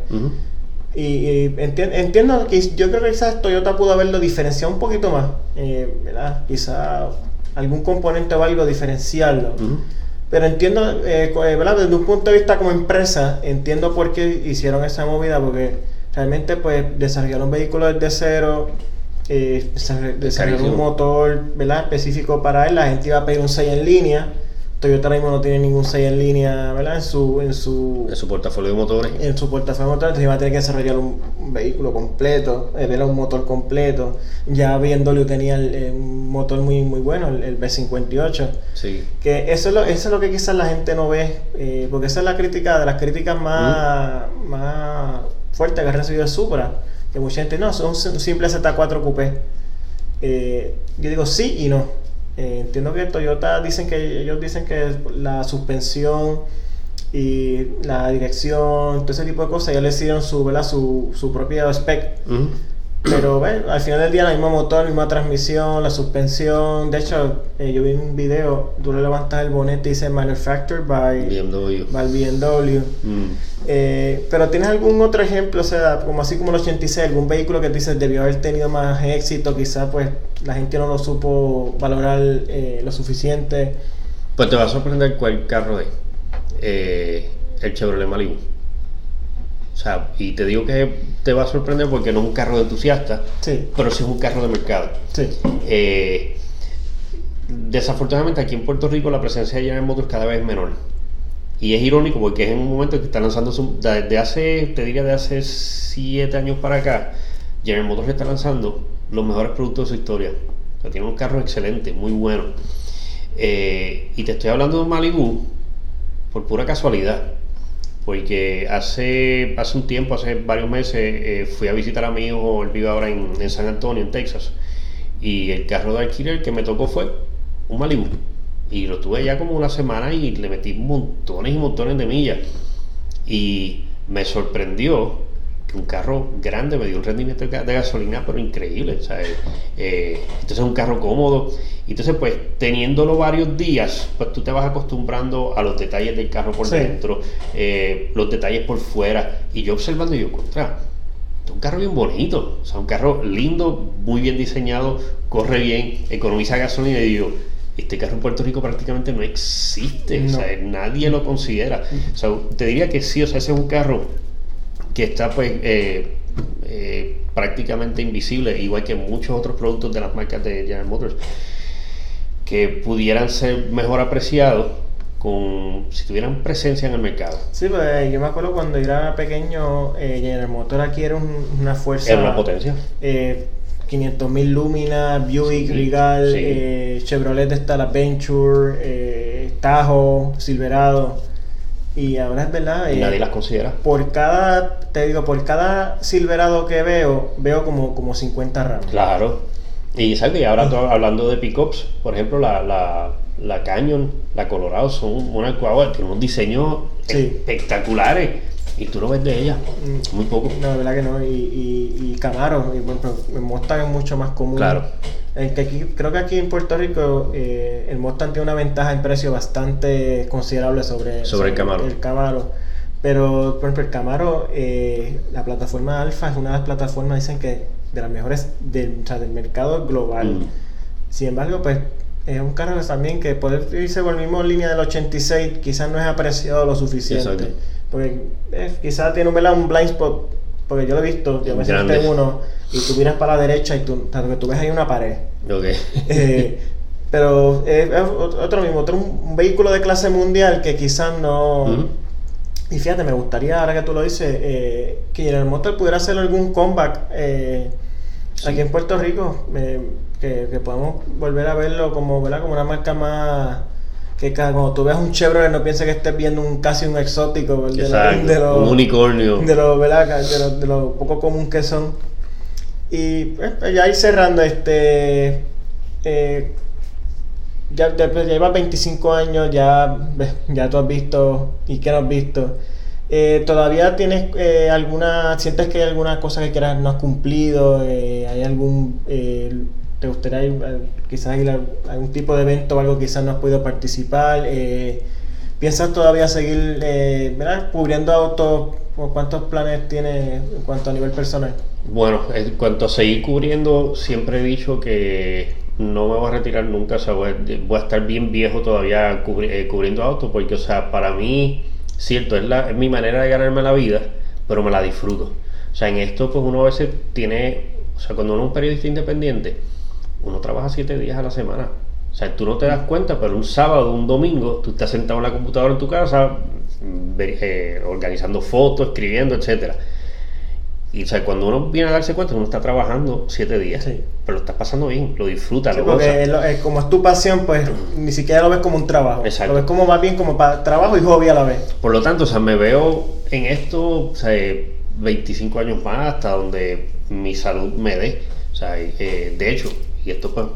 Y, entiendo que yo creo que quizás Toyota pudo haberlo diferenciado un poquito más, eh, ¿verdad? Quizá algún componente o algo diferenciarlo. Pero entiendo, eh, eh, ¿verdad? Desde un punto de vista como empresa, entiendo por qué hicieron esa movida, porque realmente pues desarrollaron un vehículo desde cero, eh, desarrollaron un motor, ¿verdad? Específico para él, la gente iba a pedir un 6 en línea Toyota ahora mismo no tiene ningún 6 en línea, ¿verdad? En su, en su, en su portafolio de motores. En su portafolio de motores, entonces iba a tener que desarrollar un, vehículo completo, eh, un motor completo. Ya BMW tenía el, un motor muy muy bueno, el, B58. Sí. Que eso es, lo, eso es lo que quizás la gente no ve, eh, porque esa es la crítica, de las críticas más, más fuertes que ha recibido el Supra. Que mucha gente, no, son un simple Z4 Coupé. Eh, yo digo sí y no. Eh, entiendo que Toyota dicen que ellos dicen que la suspensión y la dirección, todo ese tipo de cosas, ya le hicieron su, ¿verdad? su, su propio spec. Pero bueno, al final del día la misma motor, la misma transmisión, la suspensión. De hecho, eh, yo vi un video, tú le levantas el bonete y dice Manufactured by BMW. By BMW. Mm. Eh, pero ¿tienes algún otro ejemplo, o sea, como así como el 86, algún vehículo que dices debió haber tenido más éxito, quizás pues la gente no lo supo valorar eh, lo suficiente? Pues te va a sorprender cuál carro es. el Chevrolet Malibu. O sea, y te digo que te va a sorprender porque no es un carro de entusiasta, pero sí es un carro de mercado. Eh, desafortunadamente aquí en Puerto Rico la presencia de General Motors cada vez es menor. Y es irónico porque es en un momento que está lanzando, desde hace, te diría de hace 7 años para acá, General Motors está lanzando los mejores productos de su historia. O sea, tiene un carro excelente, muy bueno. Eh, y te estoy hablando de un Malibu por pura casualidad porque hace, hace un tiempo, hace varios meses, eh, fui a visitar a mi hijo, él vive ahora en, San Antonio, en Texas, y el carro de alquiler que me tocó fue un Malibu. Y lo tuve ya como una semana y le metí montones y montones de millas. Y me sorprendió un carro grande me dio un rendimiento de gasolina, pero increíble. Eh, entonces es un carro cómodo. Entonces, pues, teniéndolo varios días, pues tú te vas acostumbrando a los detalles del carro por dentro, eh, los detalles por fuera. Y yo observando, y yo, contra, un carro bien bonito, o sea, un carro lindo, muy bien diseñado, corre bien, economiza gasolina. Y digo, Este carro en Puerto Rico prácticamente no existe, o sea, nadie lo considera. O sea, te diría que sí, o sea, ese es un carro que está pues eh, eh, prácticamente invisible, igual que muchos otros productos de las marcas de General Motors, que pudieran ser mejor apreciados con si tuvieran presencia en el mercado. Sí, pues yo me acuerdo cuando era pequeño, eh, General Motors aquí era una fuerza. Era una potencia. Eh, 500.000 Lumina, Buick, Regal, eh, Chevrolet está la Venture, eh, Tahoe, Silverado. Y ahora es verdad. Eh, nadie las considera. Por cada, te digo, por cada Silverado que veo, veo como, como 50 ramos. Claro. Y sabes que ahora hablando de pickups, por ejemplo, la, la, la Canyon, la Colorado, son una cuadra, tienen un diseño espectaculares y tú lo ves de ella, mm. muy poco. No, de verdad que no. Y, y, y Camaro, y, bueno, el Mustang es mucho más común. Claro. Que aquí, creo que aquí en Puerto Rico eh, el Mustang tiene una ventaja en precio bastante considerable sobre, sobre, el Camaro. El Camaro. Pero, por ejemplo, el Camaro, eh, la plataforma Alfa es una de las plataformas, dicen que de las mejores del, o sea, del mercado global. Mm. Sin embargo, pues es un carro también que poder irse por la misma línea del 86 quizás no es apreciado lo suficiente. Porque eh, quizás tiene un, un blind spot, porque yo lo he visto, yo me senté uno y tú miras para la derecha y tú, que tú ves ahí una pared. Okay. Eh, pero es otro mismo, otro un, vehículo de clase mundial que quizás no... Y fíjate, me gustaría, ahora que tú lo dices, eh, que el Motor pudiera hacer algún comeback eh, aquí en Puerto Rico, que, que, podamos volver a verlo como, ¿verdad? como una marca más que cuando tú veas un Chevrolet no pienses que estés viendo un casi un exótico de, lo, un unicornio. de lo, de lo, poco común que son. Y pues, ya ir cerrando este eh, ya, ya, ya llevas 25 años ya ya tú has visto y que no has visto. Eh, ¿Todavía tienes eh, alguna, sientes que hay alguna cosa que quieras no has cumplido? Eh, ¿Hay algún, te gustaría quizás ir a algún tipo de evento o algo quizás no has podido participar? ¿Piensas todavía seguir ¿verdad? cubriendo autos? ¿Cuántos planes tienes en cuanto a nivel personal? Bueno, en cuanto a seguir cubriendo, siempre he dicho que no me voy a retirar nunca, o sea, voy, a estar bien viejo todavía cubriendo autos, porque, o sea, para mí cierto, es, la, es mi manera de ganarme la vida, pero me la disfruto. O sea, en esto pues uno a veces tiene, o sea, cuando uno es un periodista independiente, uno trabaja siete días a la semana. O sea, tú no te das cuenta, pero un sábado, un domingo, tú estás sentado en la computadora en tu casa, eh, organizando fotos, escribiendo, etcétera y o sea, cuando uno viene a darse cuenta, uno está trabajando siete días, pero lo estás pasando bien, lo disfrutas, lo porque es, como es tu pasión, pues ni siquiera lo ves como un trabajo. Exacto. Lo ves como más bien como para trabajo y hobby a la vez. Por lo tanto, o sea, me veo en esto, o sea, 25 años más hasta donde mi salud me dé. O sea, eh, de hecho, y esto pues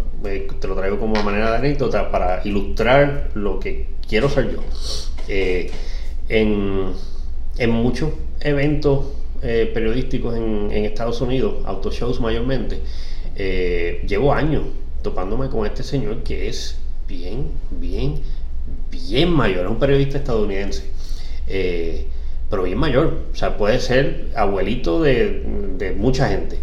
te lo traigo como manera de anécdota para ilustrar lo que quiero ser yo. Eh, en, muchos eventos eh, periodísticos en, Estados Unidos, autoshows mayormente, eh, llevo años topándome con este señor que es bien, bien, bien mayor, es un periodista estadounidense, eh, pero bien mayor, o sea, puede ser abuelito de, mucha gente.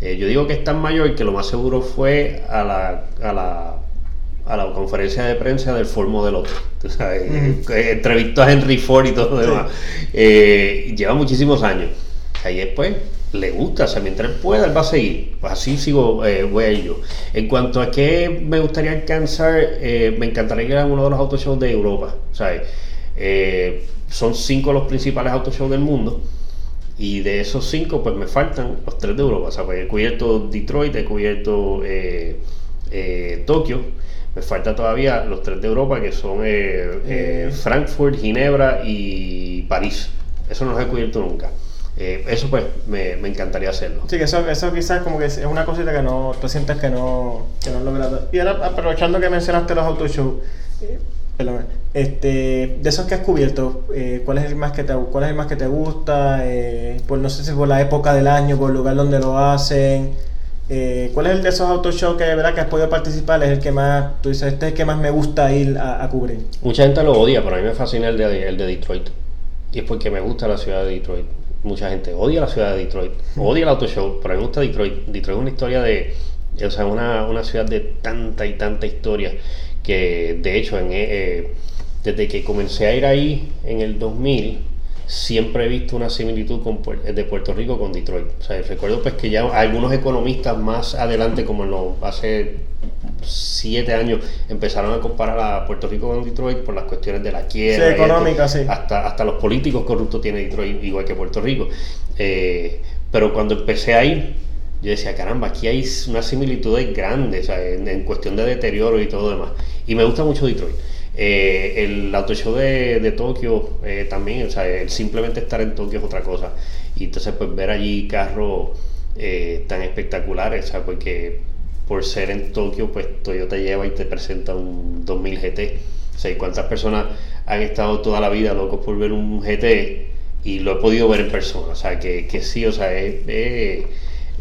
Yo digo que es tan mayor que lo más seguro fue a la, a la a la conferencia de prensa del Ford Model otro. Entrevistó a Henry Ford y todo lo demás. lleva muchísimos años. Ahí después le gusta, o sea, mientras pueda, él va a seguir. Pues así sigo, eh, voy a ir yo. En cuanto a qué me gustaría alcanzar, eh, me encantaría ir a uno de los autoshows de Europa. ¿sabes? Eh, son cinco los principales autoshows del mundo. Y de esos cinco, pues me faltan los tres de Europa. O sea, pues he cubierto Detroit, he cubierto Tokio. Me falta todavía los tres de Europa, que son Frankfurt, Ginebra y París. Eso no los he cubierto nunca. Eh, eso pues me, encantaría hacerlo. Sí, que eso, eso quizás como que es una cosita que no, tú sientes que no, que no has logrado. Y ahora aprovechando que mencionaste los autoshows, eh, este, de esos que has cubierto, eh, ¿cuál, es el más que te, ¿cuál es más que te gusta? Eh, pues no sé si por la época del año, por el lugar donde lo hacen. ¿Cuál es el de esos autoshows que verdad que has podido participar? Es el que más, tú dices, este es el que más me gusta ir a, cubrir. Mucha gente lo odia, pero a mí me fascina el de, el de Detroit. Y es porque me gusta la ciudad de Detroit mucha gente odia la ciudad de Detroit, odia el auto show, pero a mí me gusta Detroit. Detroit es una historia de, o sea, una, una ciudad de tanta y tanta historia que de hecho en, eh, desde que comencé a ir ahí en el 2000, siempre he visto una similitud con, de Puerto Rico con Detroit. O sea, recuerdo pues que ya algunos economistas más adelante, como en hace siete años, empezaron a comparar a Puerto Rico con Detroit por las cuestiones de la quiebra. económica, sí. Hasta, hasta los políticos corruptos tiene Detroit, igual que Puerto Rico. Eh, pero cuando empecé a ir, yo decía, caramba, aquí hay una similitud grande, o sea, en, cuestión de deterioro y todo demás. Y me gusta mucho Detroit. Eh, el auto show de, de Tokio eh, también, o sea, el simplemente estar en Tokio es otra cosa. Y entonces, pues ver allí carros eh, tan espectaculares, o sea, porque por ser en Tokio, pues Toyota lleva y te presenta un 2000 GT. O sea, ¿cuántas personas han estado toda la vida locos por ver un GT? Y lo he podido ver en persona, o sea, que, que sí, o sea,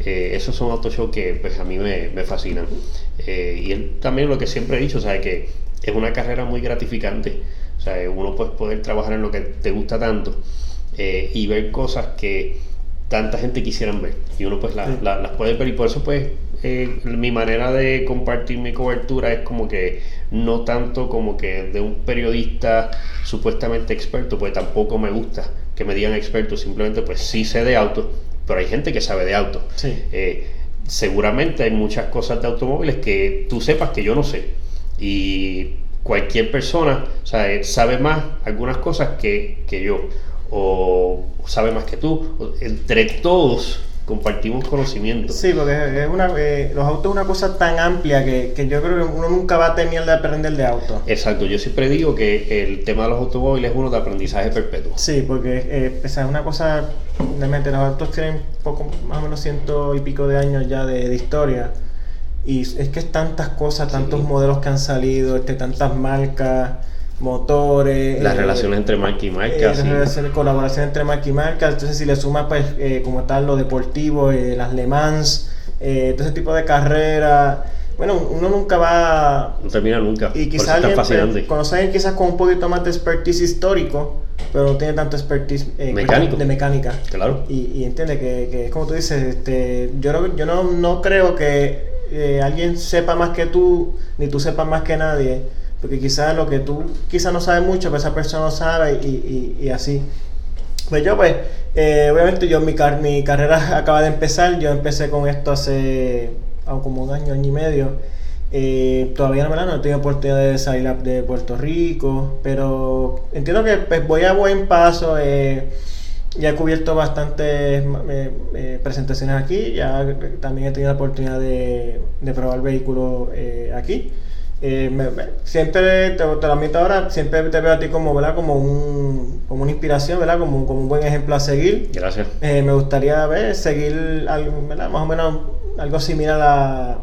esos son autoshows que pues a mí me, me fascinan. y él, también lo que siempre he dicho, o sea, que es una carrera muy gratificante. O sea, uno puede poder trabajar en lo que te gusta tanto eh, y ver cosas que tanta gente quisieran ver. Y uno pues las puede ver y por eso pues eh, mi manera de compartir mi cobertura es como que no tanto como que de un periodista supuestamente experto, pues tampoco me gusta que me digan experto, simplemente pues sí sé de auto, pero hay gente que sabe de auto. Eh, seguramente hay muchas cosas de automóviles que tú sepas que yo no sé y cualquier persona sabe más algunas cosas que, yo, o sabe más que tú. Entre todos compartimos conocimiento. Sí, porque es una, eh, los autos es una cosa tan amplia que, yo creo que uno nunca va a tener de aprender de auto. Exacto, yo siempre digo que el tema de los automóviles es uno de aprendizaje perpetuo. Sí, porque eh, es una cosa, realmente los autos tienen poco, más o menos ciento y pico de años ya de historia y es que es tantas cosas, tantos modelos que han salido, este, tantas marcas, motores. Las eh, relaciones entre marca y marca. Eh, colaboración entre marca y marca. Entonces, si le sumas, pues, eh, como tal, lo deportivo, eh, las Le Mans, todo ese tipo de carreras. Bueno, uno nunca va. No termina nunca. Y quizás alguien, pues, conoce a alguien quizás con un poquito más de expertise histórico, pero no tiene tanto expertise Mecánico. de mecánica. Claro. Y, y entiende que, que, como tú dices, este, yo, yo no, no creo que eh, alguien sepa más que tú, ni tú sepas más que nadie, porque quizás lo que tú quizás no sabes mucho, pero esa persona no sabe y, y, así. Pues yo pues, eh, obviamente yo mi, mi carrera acaba de empezar, yo empecé con esto hace ah, como un año, año y medio. Eh, todavía no, no he tenido oportunidad de salir de Puerto Rico, pero entiendo que pues, voy a buen paso. Eh, ya he cubierto bastantes presentaciones aquí, ya también he tenido la oportunidad de, probar vehículos eh, aquí. siempre, te, lo admito ahora, siempre te veo a ti como, ¿verdad? como, un, como una inspiración, ¿verdad? Como, como un buen ejemplo a seguir. Gracias. me gustaría ver, seguir algo, más o menos algo similar a,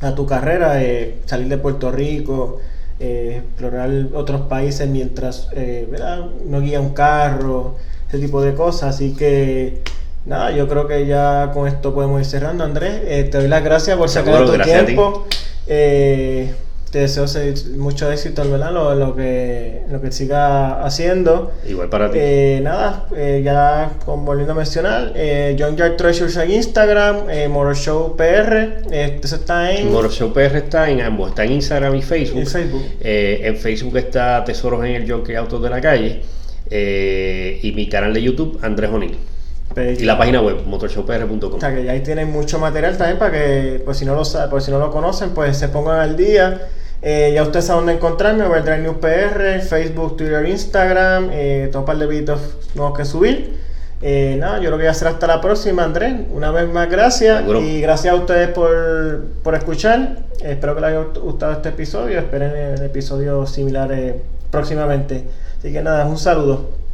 a tu carrera, salir de Puerto Rico. explorar otros países mientras ¿verdad? no guía un carro, ese tipo de cosas. Así que nada, yo creo que ya con esto podemos ir cerrando, Andrés. Eh, te doy las gracias por sacar tu tiempo. Eh, te deseo mucho éxito en Lo, lo, que, lo que siga haciendo.Igual para ti. Eh, nada, ya volviendo a mencionar, John Yard Treasures en Instagram, Motor Show PR, eso está en... Motor Show PR está en ambos, está en Instagram y Facebook. En Facebook. en Facebook está Tesoros en el Jockey Autos de la Calle. Eh, y mi canal de YouTube, Andrés O'Neill. Y la página web, motorshowpr.com. O sea que ahí tienen mucho material también para que, pues si no lo, pues, si no lo conocen, pues se pongan al día. Eh, ya ustedes saben dónde encontrarme, Overdrive News PR, Facebook, Twitter, Instagram, eh, todo un par de videos nuevos que subir. Eh, nada, yo lo que voy a hacer hasta la próxima, Andrés. Una vez más, gracias. Y gracias a ustedes por, por escuchar. espero que les haya gustado este episodio. Esperen episodios similares próximamente. Así que nada, un saludo.